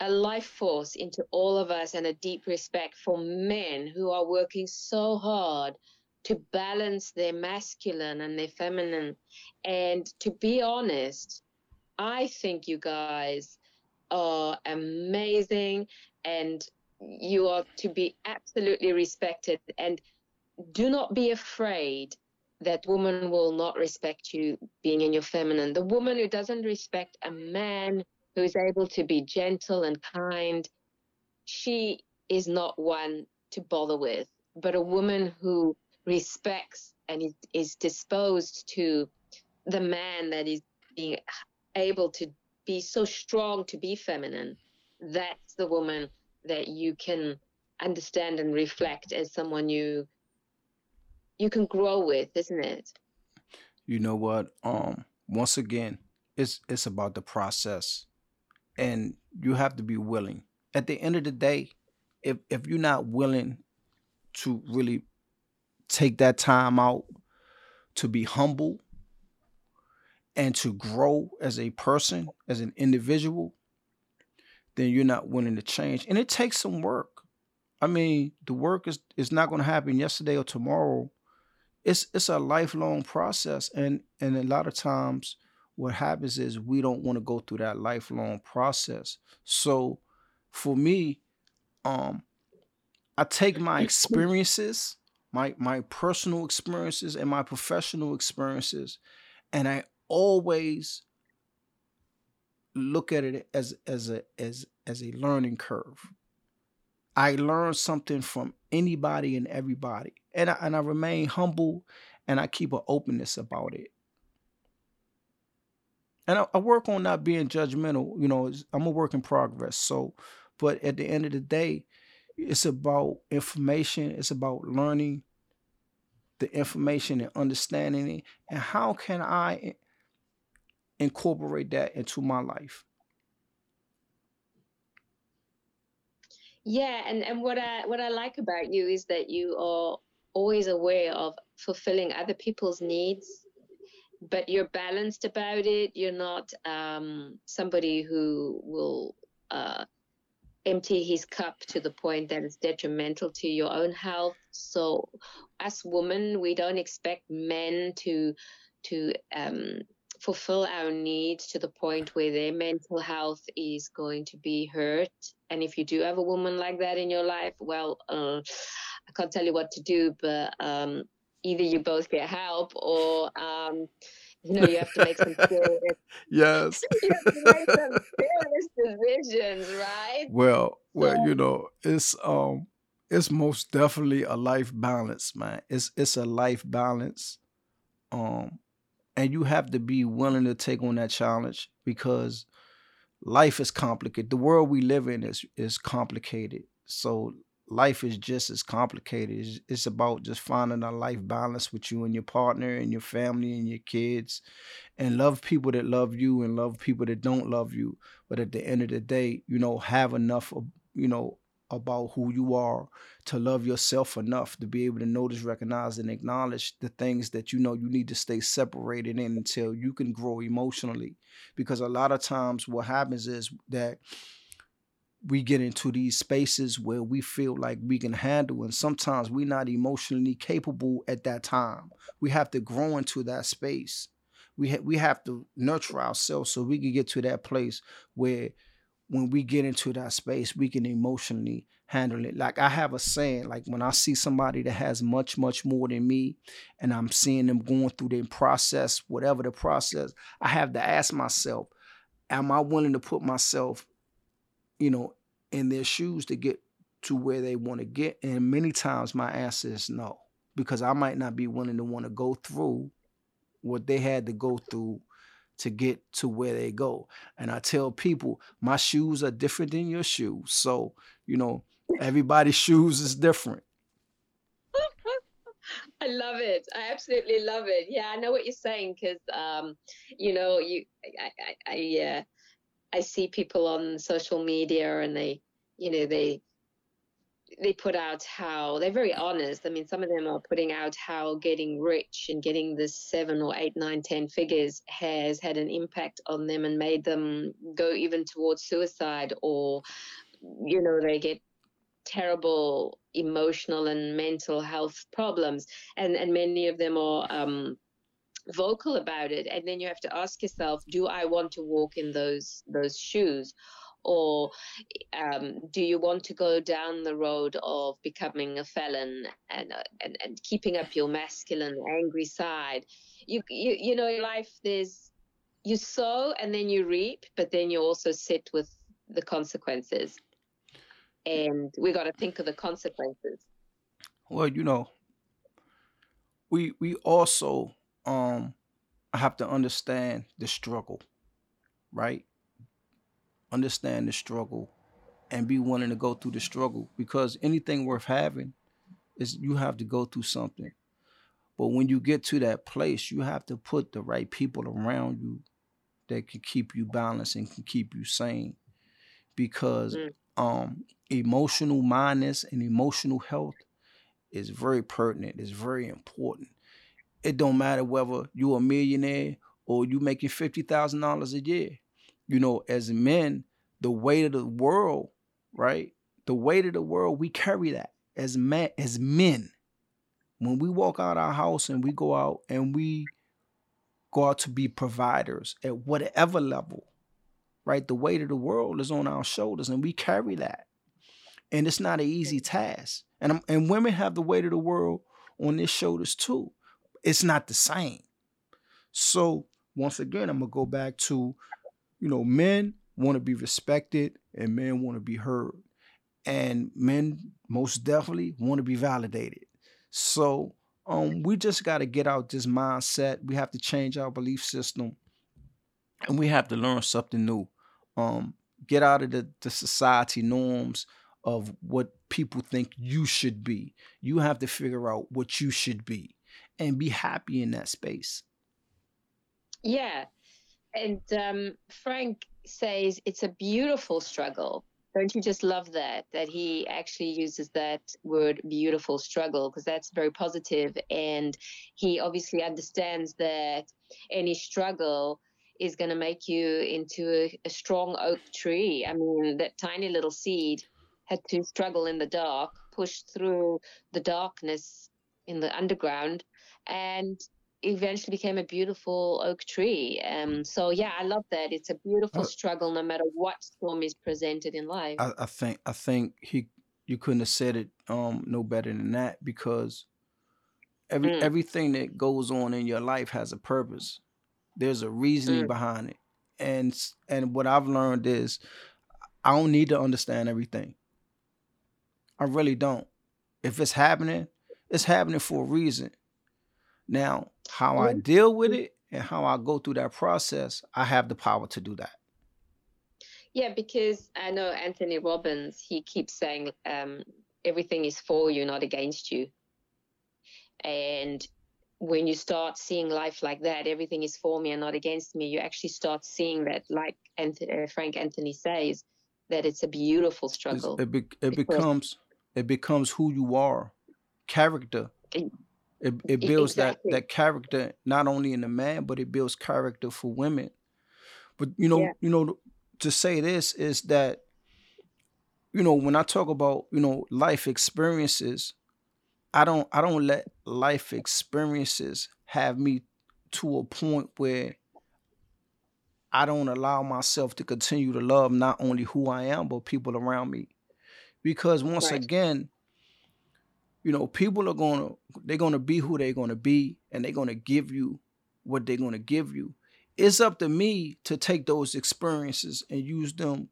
a life force into all of us and a deep respect for men who are working so hard to balance their masculine and their feminine. And to be honest, I think you guys are amazing and you are to be absolutely respected. And do not be afraid that woman will not respect you being in your feminine. The woman who doesn't respect a man who is able to be gentle and kind, she is not one to bother with. But a woman who respects and is, is disposed to the man that is being able to be so strong to be feminine, that's the woman that you can understand and reflect as someone you you can grow with, isn't it?
You know what? Um, once again, it's it's about the process, and you have to be willing. At the end of the day, if if you're not willing to really take that time out to be humble and to grow as a person, as an individual, then you're not willing to change. And it takes some work. I mean, the work is is not going to happen yesterday or tomorrow. It's it's a lifelong process, and and a lot of times what happens is we don't want to go through that lifelong process. So, for me, um, I take my experiences, my my personal experiences, and my professional experiences, and I always look at it as as a as as a learning curve. I learn something from anybody and everybody, and I, and I remain humble, and I keep an openness about it. And I, I work on not being judgmental. You know, I'm a work in progress. So, but at the end of the day, it's about information. It's about learning the information and understanding it, and how can I incorporate that into my life?
Yeah, and and what I what I like about you is that you are always aware of fulfilling other people's needs, but you're balanced about it. You're not um, somebody who will uh, empty his cup to the point that it's detrimental to your own health. So, as women, we don't expect men to to um, fulfill our needs to the point where their mental health is going to be hurt. And if you do have a woman like that in your life, well, uh, I can't tell you what to do, but um, either you both get help or um, you know you have to make some serious
yes.
you have to make some serious decisions, right?
well well
So
you know it's um it's most definitely a life balance man. It's it's a life balance um and you have to be willing to take on that challenge because life is complicated. The world we live in is is complicated. So life is just as complicated. It's, it's about just finding a life balance with you and your partner and your family and your kids and love people that love you and love people that don't love you. But at the end of the day you know have enough you know about who you are to love yourself enough to be able to notice recognize and acknowledge the things that you know you need to stay separated in until you can grow emotionally. Because a lot of times what happens is that we get into these spaces where we feel like we can handle and sometimes we're not emotionally capable at that time. We have to grow into that space. We ha- we have to nurture ourselves so we can get to that place where when we get into that space we can emotionally handle it. Like i have a saying like when i see somebody that has much much more than me and i'm seeing them going through their process whatever the process i have to ask myself am i willing to put myself you know, in their shoes to get to where they want to get. And many times my answer is no, because I might not be willing to want to go through what they had to go through to get to where they go. And I tell people, my shoes are different than your shoes. So, you know, everybody's shoes is different.
I love it. I absolutely love it. Yeah, I know what you're saying because, um, you know, you, I, I, I, uh, I see people on social media and they, you know, they they put out how they're very honest. I mean, some of them are putting out how getting rich and getting this seven or eight, nine, ten figures has had an impact on them and made them go even towards suicide, or you know, they get terrible emotional and mental health problems, and and many of them are um, vocal about it and then you have to ask yourself do i want to walk in those those shoes? Or um, do you want to go down the road of becoming a felon and, uh, and and keeping up your masculine angry side? You you, you know in life there's you sow and then you reap but then you also sit with the consequences. And we got to think of the consequences.
Well, you know, we we also um I have to understand the struggle, right? Understand the struggle and be willing to go through the struggle because anything worth having is you have to go through something. But when you get to that place, you have to put the right people around you that can keep you balanced and can keep you sane because
Mm.
um emotional mindness and emotional health is very pertinent it's very important it don't matter whether you're a millionaire or you making $50000 a year. You know as men the weight of the world right? The weight of the world we carry that as men as men. When we walk out our house and we go out and we go out to be providers at whatever level right? The weight of the world is on our shoulders and we carry that. And it's not an easy task. And I'm- and women have the weight of the world on their shoulders too it's not the same. So once again i'm gonna go back to you know men want to be respected and men want to be heard. And men most definitely want to be validated. So um we just got to get out this mindset. We have to change our belief system. And we have to learn something new. Um get out of the, the society norms of what people think you should be. You have to figure out what you should be and be happy in that space
Yeah. And um, Frank says it's a beautiful struggle. don't you just love that that he actually uses that word beautiful struggle because that's very positive and he obviously understands that any struggle is going to make you into a, a, strong oak tree i mean that tiny little seed had to struggle in the dark push through the darkness in the underground and eventually became a beautiful oak tree. Um, so yeah, I love that. It's a beautiful uh, struggle, no matter what storm is presented in life.
I, I, think I think he you couldn't have said it um no better than that because every mm. everything that goes on in your life has a purpose. There's a reasoning mm. behind it, and and what I've learned is I don't need to understand everything. I really don't. If it's happening, it's happening for a reason now, how I deal with it and how I go through that process, I have the power to do that.
Yeah, because I know Anthony Robbins, he keeps saying um, everything is for you, not against you. And when you start seeing life like that, everything is for me and not against me, you actually start seeing that, like Anthony, uh, Frank Anthony says, that it's a beautiful struggle.
It, be, it becomes it becomes who you are, character. It it builds exactly. that that character not only in the man, but it builds character for women. But you know, yeah. you know, to say this is that you know when I talk about you know life experiences, I don't I don't let life experiences have me to a point where I don't allow myself to continue to love not only who I am but people around me. Because once right. again, you know, people are gonna they're gonna be who they're gonna be, and they're gonna give you what they're gonna give you. It's up to me to take those experiences and use them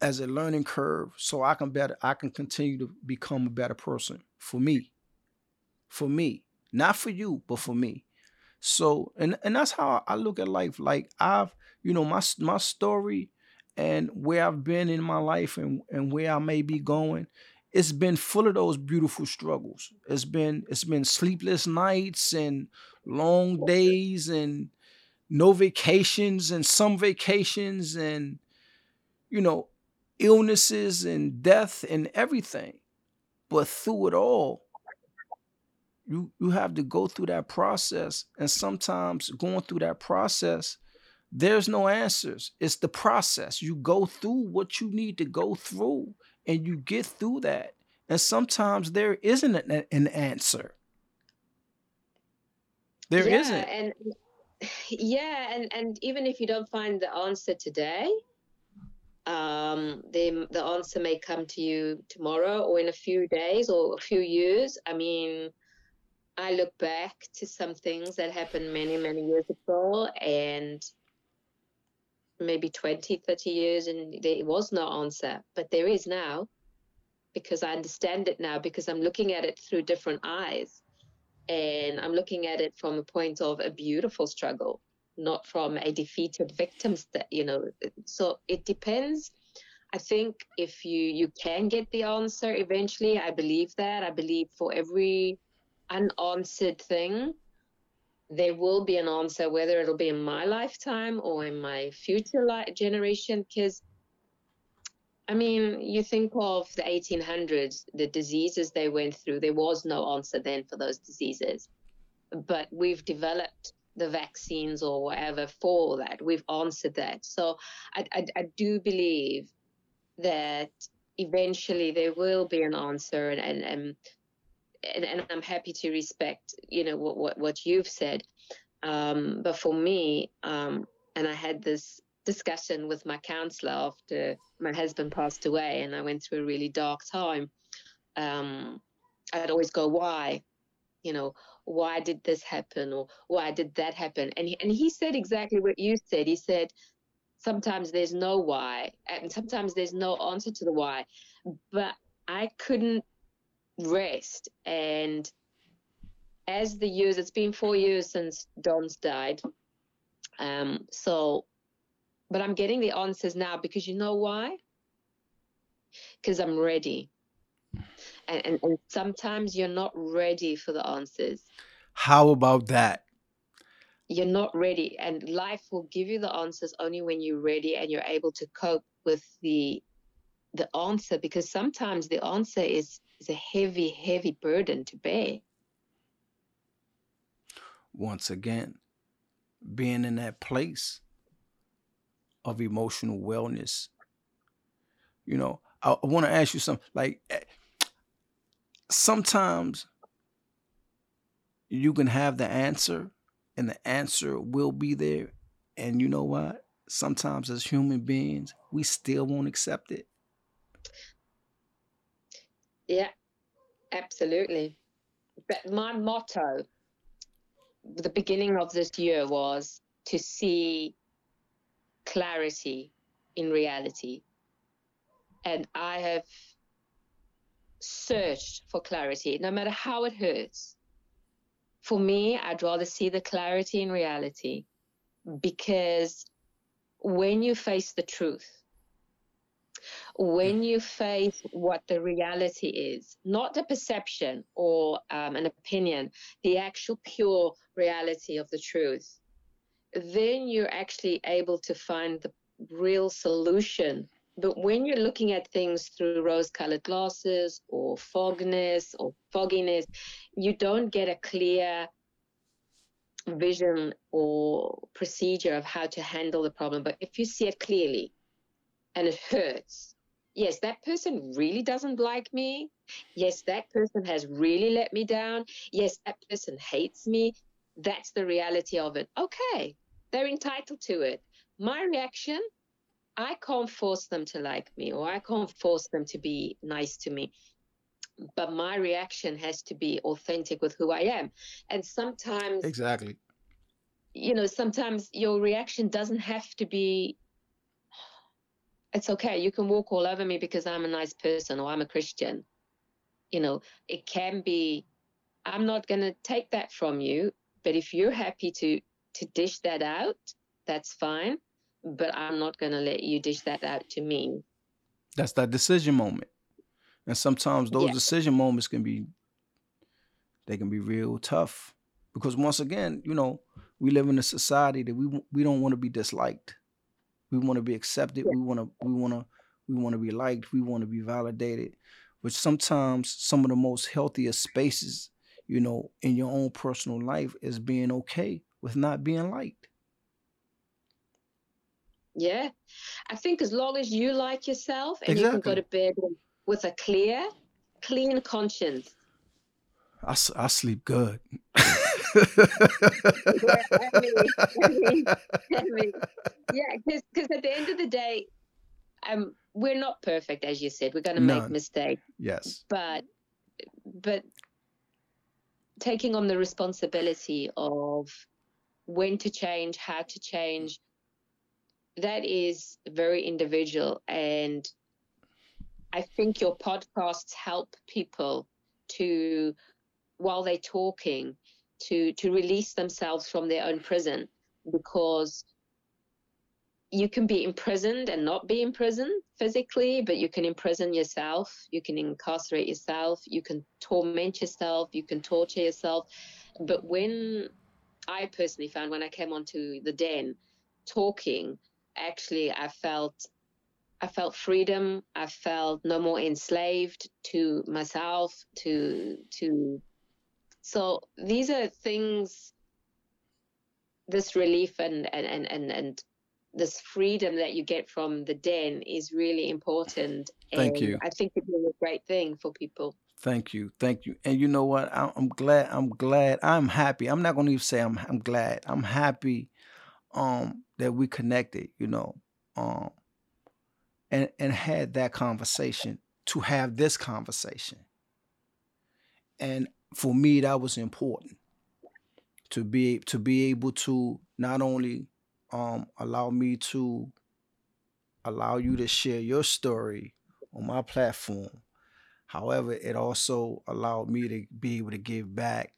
as a learning curve so I can better I can continue to become a better person for me. For me. Not for you, but for me. So and and that's how I look at life. Like I've, you know, my my story and where I've been in my life and, and where I may be going it's been full of those beautiful struggles. It's been it's been sleepless nights and long days and no vacations and some vacations and you know illnesses and death and everything. But through it all, you you have to go through that process and sometimes going through that process there's no answers. It's the process. You go through what you need to go through and you get through that. And sometimes there isn't an, an answer. There
yeah,
not
And yeah, and, and even if you don't find the answer today, um, the the answer may come to you tomorrow or in a few days or a few years. I mean, I look back to some things that happened many, many years ago and maybe 20, 30 years, and there was no answer, but there is now because I understand it now because I'm looking at it through different eyes. And I'm looking at it from a point of a beautiful struggle, not from a defeated victim, that, you know. So it depends. I think if you you can get the answer eventually, I believe that. I believe for every unanswered thing, there will be an answer, whether it'll be in my lifetime or in my future li- generation. Because, I mean, you think of the 1800s, the diseases they went through, there was no answer then for those diseases. But we've developed the vaccines or whatever for that. We've answered that. So I, I, I do believe that eventually there will be an answer and, and, and and, and I'm happy to respect, you know, what what, what you've said. Um, but for me, um, and I had this discussion with my counselor after my husband passed away, and I went through a really dark time. Um, I'd always go, why? You know, why did this happen, or why did that happen? And he, and he said exactly what you said. He said, sometimes there's no why, and sometimes there's no answer to the why. But I couldn't rest. And as the years, it's been four years since Don's died. Um, so, but I'm getting the answers now because you know why? Because I'm ready. And, and, and sometimes you're not ready for the answers.
How about that?
You're not ready, and life will give you the answers only when you're ready and you're able to cope with the the answer because sometimes the answer is, is a heavy, heavy burden to bear.
Once again, being in that place of emotional wellness. You know, I, I want to ask you something. Like, eh, sometimes you can have the answer, and the answer will be there. And you know what? Sometimes, as human beings, we still won't accept it.
Yeah, absolutely. But my motto, the beginning of this year was to see clarity in reality. And I have searched for clarity, no matter how it hurts. For me, I'd rather see the clarity in reality because when you face the truth, when you face what the reality is, not the perception or um, an opinion, the actual pure reality of the truth, then you're actually able to find the real solution. But when you're looking at things through rose colored glasses or fogness or fogginess, you don't get a clear vision or procedure of how to handle the problem. But if you see it clearly and it hurts, yes, that person really doesn't like me. Yes, that person has really let me down. Yes, that person hates me. That's the reality of it. Okay, they're entitled to it. My reaction, I can't force them to like me or I can't force them to be nice to me. But my reaction has to be authentic with who I am. And sometimes.
Exactly.
You know, sometimes your reaction doesn't have to be it's okay. You can walk all over me because I'm a nice person or I'm a Christian. You know, it can be, I'm not going to take that from you. But if you're happy to to dish that out, that's fine. But I'm not going to let you dish that out to me.
That's that decision moment. And sometimes those yeah. decision moments can be they can be real tough because once again, you know, we live in a society that we we don't want to be disliked. We want to be accepted. We want to we want to we want to be liked. We want to be validated. But sometimes some of the most healthiest spaces, you know, in your own personal life is being okay with not being liked.
Yeah. I think as long as you like yourself and exactly. you can go to bed with a clear, clean conscience.
I, I sleep good.
yeah, I mean, I mean, I mean, yeah, because at the end of the day, um, we're not perfect, as you said. We're going to make mistakes.
Yes.
But, but taking on the responsibility of when to change, how to change, that is very individual. And I think your podcasts help people to, while they're talking, to to release themselves from their own prison because you can be imprisoned and not be imprisoned physically, but you can imprison yourself, you can incarcerate yourself, you can torment yourself, you can torture yourself. But when I personally found when I came onto the den talking, actually I felt I felt freedom. I felt no more enslaved to myself, to to so these are things, this relief and, and, and, and, and this freedom that you get from the den is really important.
Thank and you.
I think it's a great thing for people.
Thank you, thank you. And you know what? I'm glad. I'm glad. I'm happy. I'm not going to even say I'm. I'm glad. I'm happy um, that we connected. You know, um, and and had that conversation to have this conversation. And for me that was important to be to be able to not only um, allow me to allow you to share your story on my platform however it also allowed me to be able to give back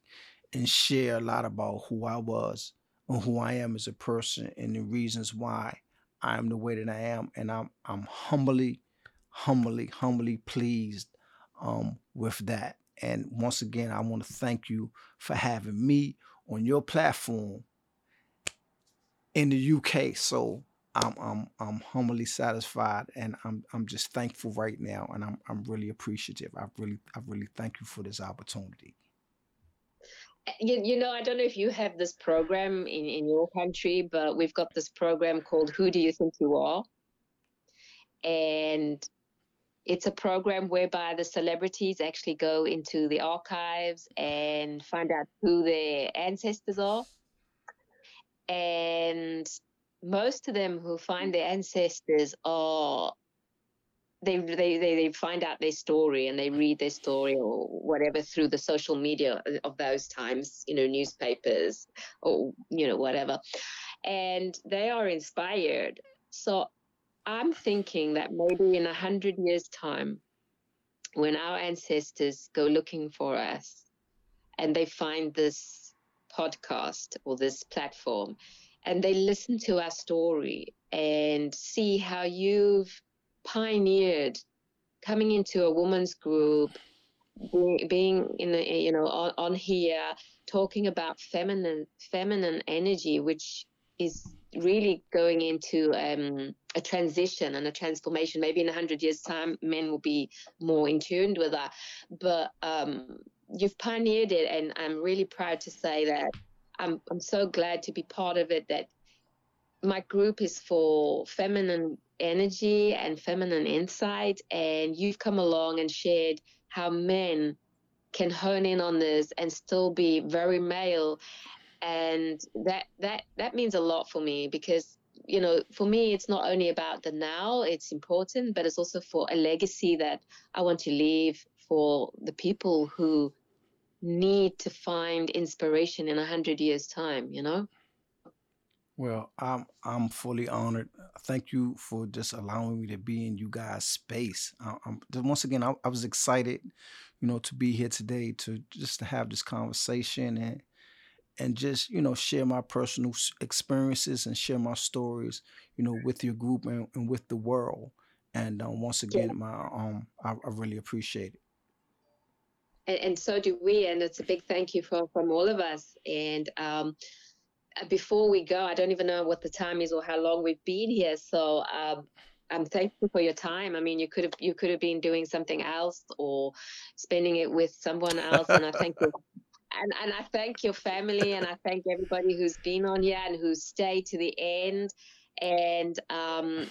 and share a lot about who i was and who i am as a person and the reasons why i am the way that i am. And i'm i'm humbly humbly humbly pleased um, with that and once again, I want to thank you for having me on your platform in the UK. So I'm I'm I'm humbly satisfied and I'm I'm just thankful right now and I'm I'm really appreciative. I really I really thank you for this opportunity.
Eh, you, you know, I don't know if you have this program in, in your country, but we've got this program called Who Do You Think You Are? And it's a program whereby the celebrities actually go into the archives and find out who their ancestors are. And most of them who find their ancestors are they, they they they find out their story and they read their story or whatever through the social media of those times you know newspapers or you know whatever and they are inspired so i'm thinking that maybe in a hundred years time when our ancestors go looking for us and they find this podcast or this platform and they listen to our story and see how you've pioneered coming into a woman's group being, in a, you know on, on here talking about feminine feminine energy which is really going into um, a transition and a transformation. Maybe in a hundred years' time, men will be more in tune with that. But um, you've pioneered it, and I'm really proud to say that I'm I'm so glad to be part of it. That my group is for feminine energy and feminine insight, and you've come along and shared how men can hone in on this and still be very male, and that that that means a lot for me because you know for me it's not only about the now it's important but it's also for a legacy that i want to leave for the people who need to find inspiration in a hundred years time you know?
Well i'm i'm fully honored. Thank you for just allowing me to be in you guys space. I, am once again I, I, was excited you know to be here today to just to have this conversation and and just you know share my personal experiences and share my stories you know with your group and, and with the world and um, once again yeah. my um I, I really appreciate it
and, and, so do we. And it's a big thank you from from all of us. And um, uh, before we go, I don't even know what the time is or how long we've been here. So um, I'm thankful for your time. I mean, you could have you could have been doing something else or spending it with someone else. And I thank you. And, and I thank your family and I thank everybody who's been on here and who stayed to the end. And um,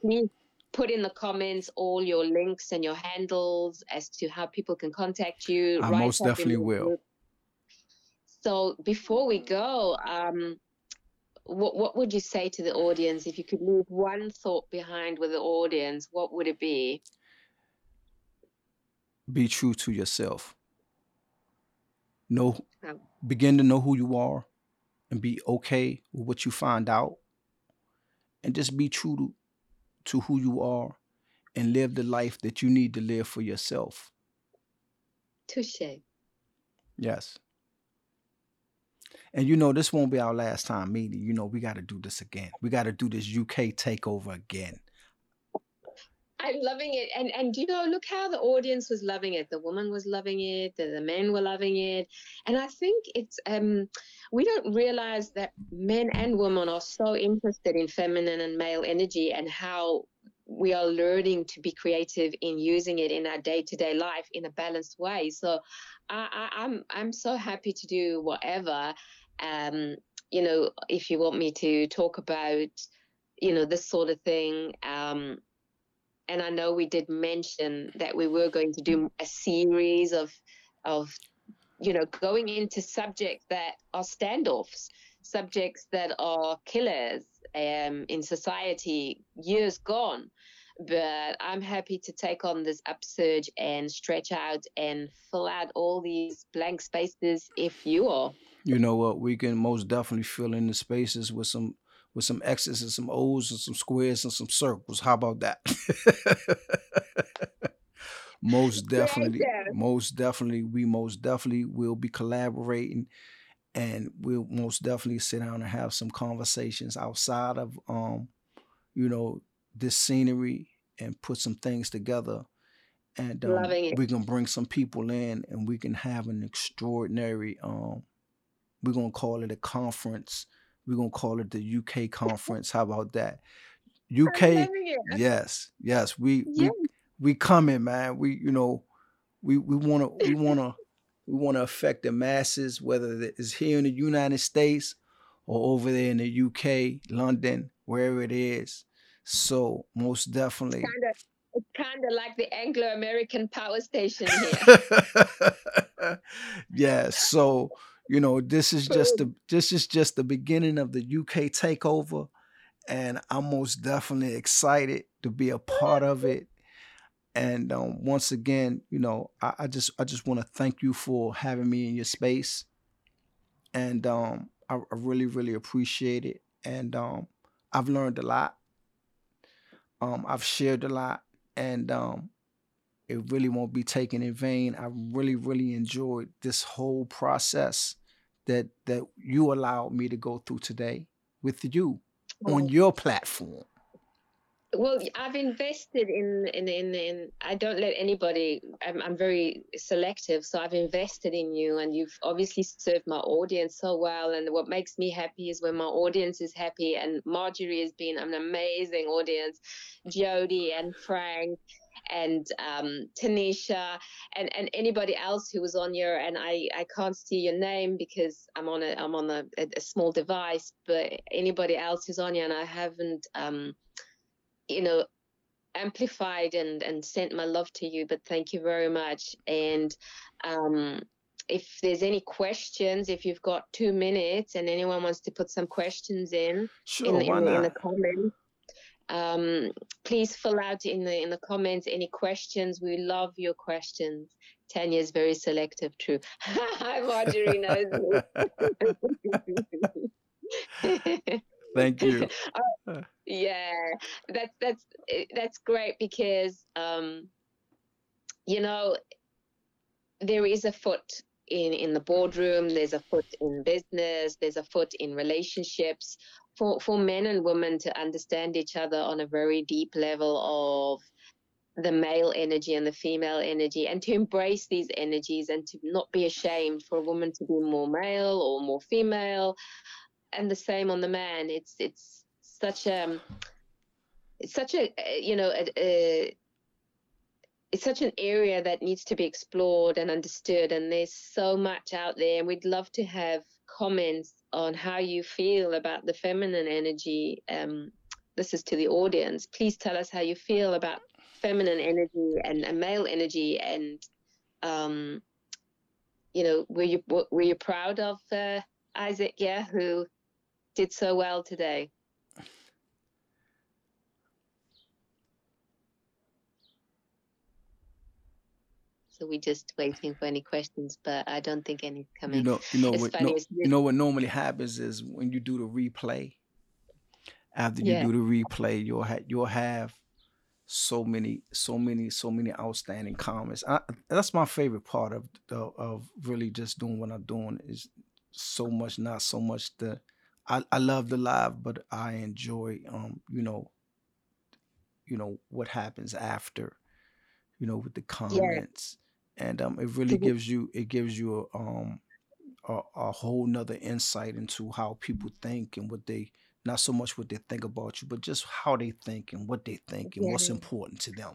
please put in the comments all your links and your handles as to how people can contact you.
I most definitely will. Group.
So before we go, um, what what would you say to the audience if you could leave one thought behind with the audience? What would it be?
Be true to yourself. Know, oh. begin to know who you are, and be okay with what you find out, and just be true to to who you are and live the life that you need to live for yourself.
Touche.
Yes. And you know, this won't be our last time meeting. You know, we got to do this again. We got to do this UK takeover again.
I'm loving it. And and you know, look how the audience was loving it. The woman was loving it, the, the men were loving it. And I think it's um we don't realize that men and women are so interested in feminine and male energy and how we are learning to be creative in using it in our day-to-day life in a balanced way. So I, I, I'm I'm so happy to do whatever. Um, you know, if you want me to talk about, you know, this sort of thing, um, and I know we did mention that we were going to do a series of of you know going into subjects that are standoffs, subjects that are killers um, in society years gone. But I'm happy to take on this upsurge and stretch out and fill out all these blank spaces if you are.
You know what? We can most definitely fill in the spaces with some with some X's and some O's and some squares and some circles. How about that? most definitely, most definitely, we most definitely will be collaborating and we'll most definitely sit down and have some conversations outside of um, you know, this scenery and put some things together. And um, we can bring some people in and we can have an extraordinary um we're gonna call it a conference We're gonna call it the UK conference. How about that? UK, yes, yes. We
Yeah.
we we coming, man. We you know we we wanna we wanna we wanna affect the masses, whether it's here in the United States or over there in the UK, London, wherever it is. So most definitely.
it's kind of like the Anglo-American power station here.
yeah, so you know, this is just the this is just the beginning of the UK takeover, and I'm most definitely excited to be a part of it. And um, once again, you know, I, I just I just want to thank you for having me in your space, and um, I, I really really appreciate it. And um, I've learned a lot. Um, I've shared a lot, and um, it really won't be taken in vain. I really, really enjoyed this whole process that that you allowed me to go through today with you on
Oh,
your platform.
Well, I've invested in in in, in I don't let anybody. I'm I'm very selective, so I've invested in you, and you've obviously served my audience so well. And what makes me happy is when my audience is happy. And Marjorie has been an amazing audience, Jody and Frank and um, Tanisha and and anybody else who was on here. And I I can't see your name because I'm on a I'm on a, a, small device, but anybody else who's on here, and I haven't um you know amplified and and sent my love to you but thank you very much and um if there's any questions if you've got two minutes and anyone wants to put some questions in in
Sure,
in the, in the comments um please fill out in the in the comments any questions we love your questions Tanya is very selective true Marjorie knows
Thank you.
Yeah, that's that's eh, that's great because um, you know there is a foot in in the boardroom. There's a foot in business. There's a foot in relationships for for men and women to understand each other on a very deep level of the male energy and the female energy and to embrace these energies and to not be ashamed for a woman to be more male or more female. And the same on the man. It's it's such a it's such a you know a, a, it's such an area that needs to be explored and understood. And there's so much out there and we'd love to have comments on how you feel about the feminine energy um, this is to the audience. Please tell us how you feel about feminine energy and, and male energy and um, you know were you were you proud of uh, isaac yeah who did so well today so we're just waiting for any questions but i don't think any's
You know, you know
it's
what no, you know what normally happens is when you do the replay, after you
yeah
do the replay, you'll have you'll have so many, so many, so many outstanding comments. I, that's my favorite part of, of of really just doing what I'm doing is so much, not so much the. I, I love the live, but I enjoy um you know you know what happens after you know with the
yeah
comments and um it really gives you it gives you a, um a, a whole nother insight into how people think and what they not so much what they think about you but just how they think and what they think and
yeah
what's important to them.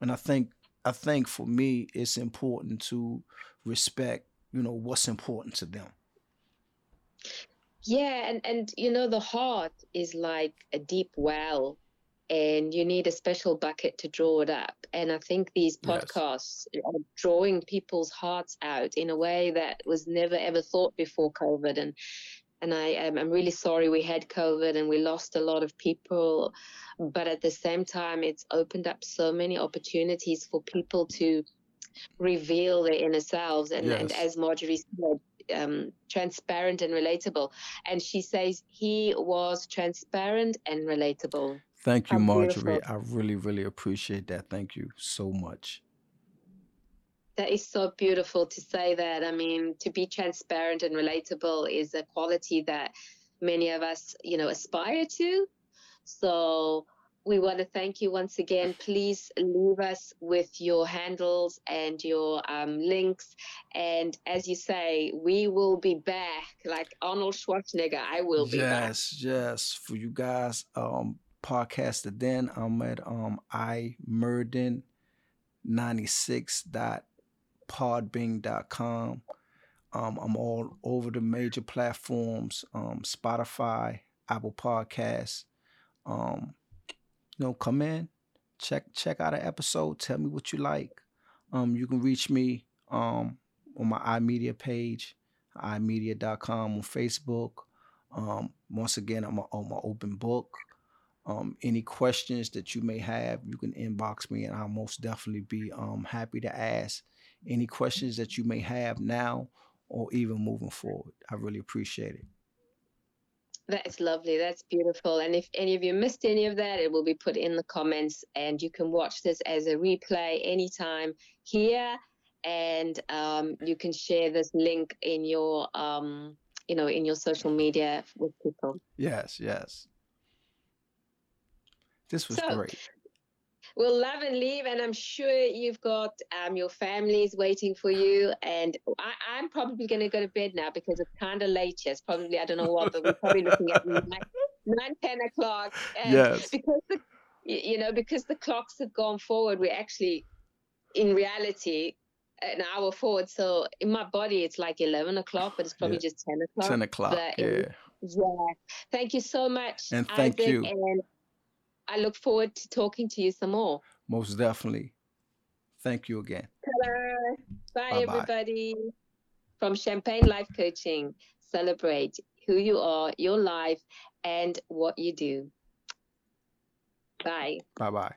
And i think i think for me it's important to respect you know what's important to them.
Yeah, and and you know the heart is like a deep well and you need a special bucket to draw it up. And I think these
yes.
podcasts are drawing people's hearts out in a way that was never ever thought before COVID. And and I am I'm really sorry we had COVID and we lost a lot of people, but at the same time it's opened up so many opportunities for people to reveal their inner selves. And and as Marjorie said um, transparent and relatable. And she says he was transparent and relatable
thank you marjorie
beautiful
i really really appreciate that thank you so much
that is so beautiful to say that i mean to be transparent and relatable is a quality that many of us you know aspire to so we want to thank you once again. Please leave us with your handles and your um, links. And as you say, we will be back like Arnold Schwarzenegger. I will be
yes, back. Yes, For you guys, um, podcaster then I'm at um imurden96.podbean.com. Um, I'm all over the major platforms, um, Spotify, Apple Podcasts. Um, you know, come in, check check out an episode. Tell me what you like. Um, you can reach me um on my iMedia page, iMedia.com on Facebook. Um, once again, I'm on my open book. Um, any questions that you may have, you can inbox me, and I'll most definitely be um happy to ask any questions that you may have now or even moving forward. I really appreciate it.
That's lovely. That's beautiful. And if any of you missed any of that, it will be put in the comments, and you can watch this as a replay anytime here. And um, you can share this link in your, um, you know, in your social media with people.
Yes, yes. This was so, great.
We'll love and leave, and I'm sure you've got um, your families waiting for you. And I, am probably going to go to bed now because it's kind of late. Yes, probably I don't know what, but we're probably looking at nine, nine ten o'clock.
And yes.
Because the, you know, because the clocks have gone forward, we're actually, in reality, an hour forward. So in my body, it's like 11 o'clock, but it's probably yeah. just 10 o'clock.
10 o'clock, but yeah.
yeah. Thank you so much.
And thank Isaac, you.
And I look forward to talking to you some more.
Most definitely. Thank you again.
Bye, Bye-bye. everybody. From Champagne Life Coaching, celebrate who you are, your life, and what you do. Bye.
Bye bye.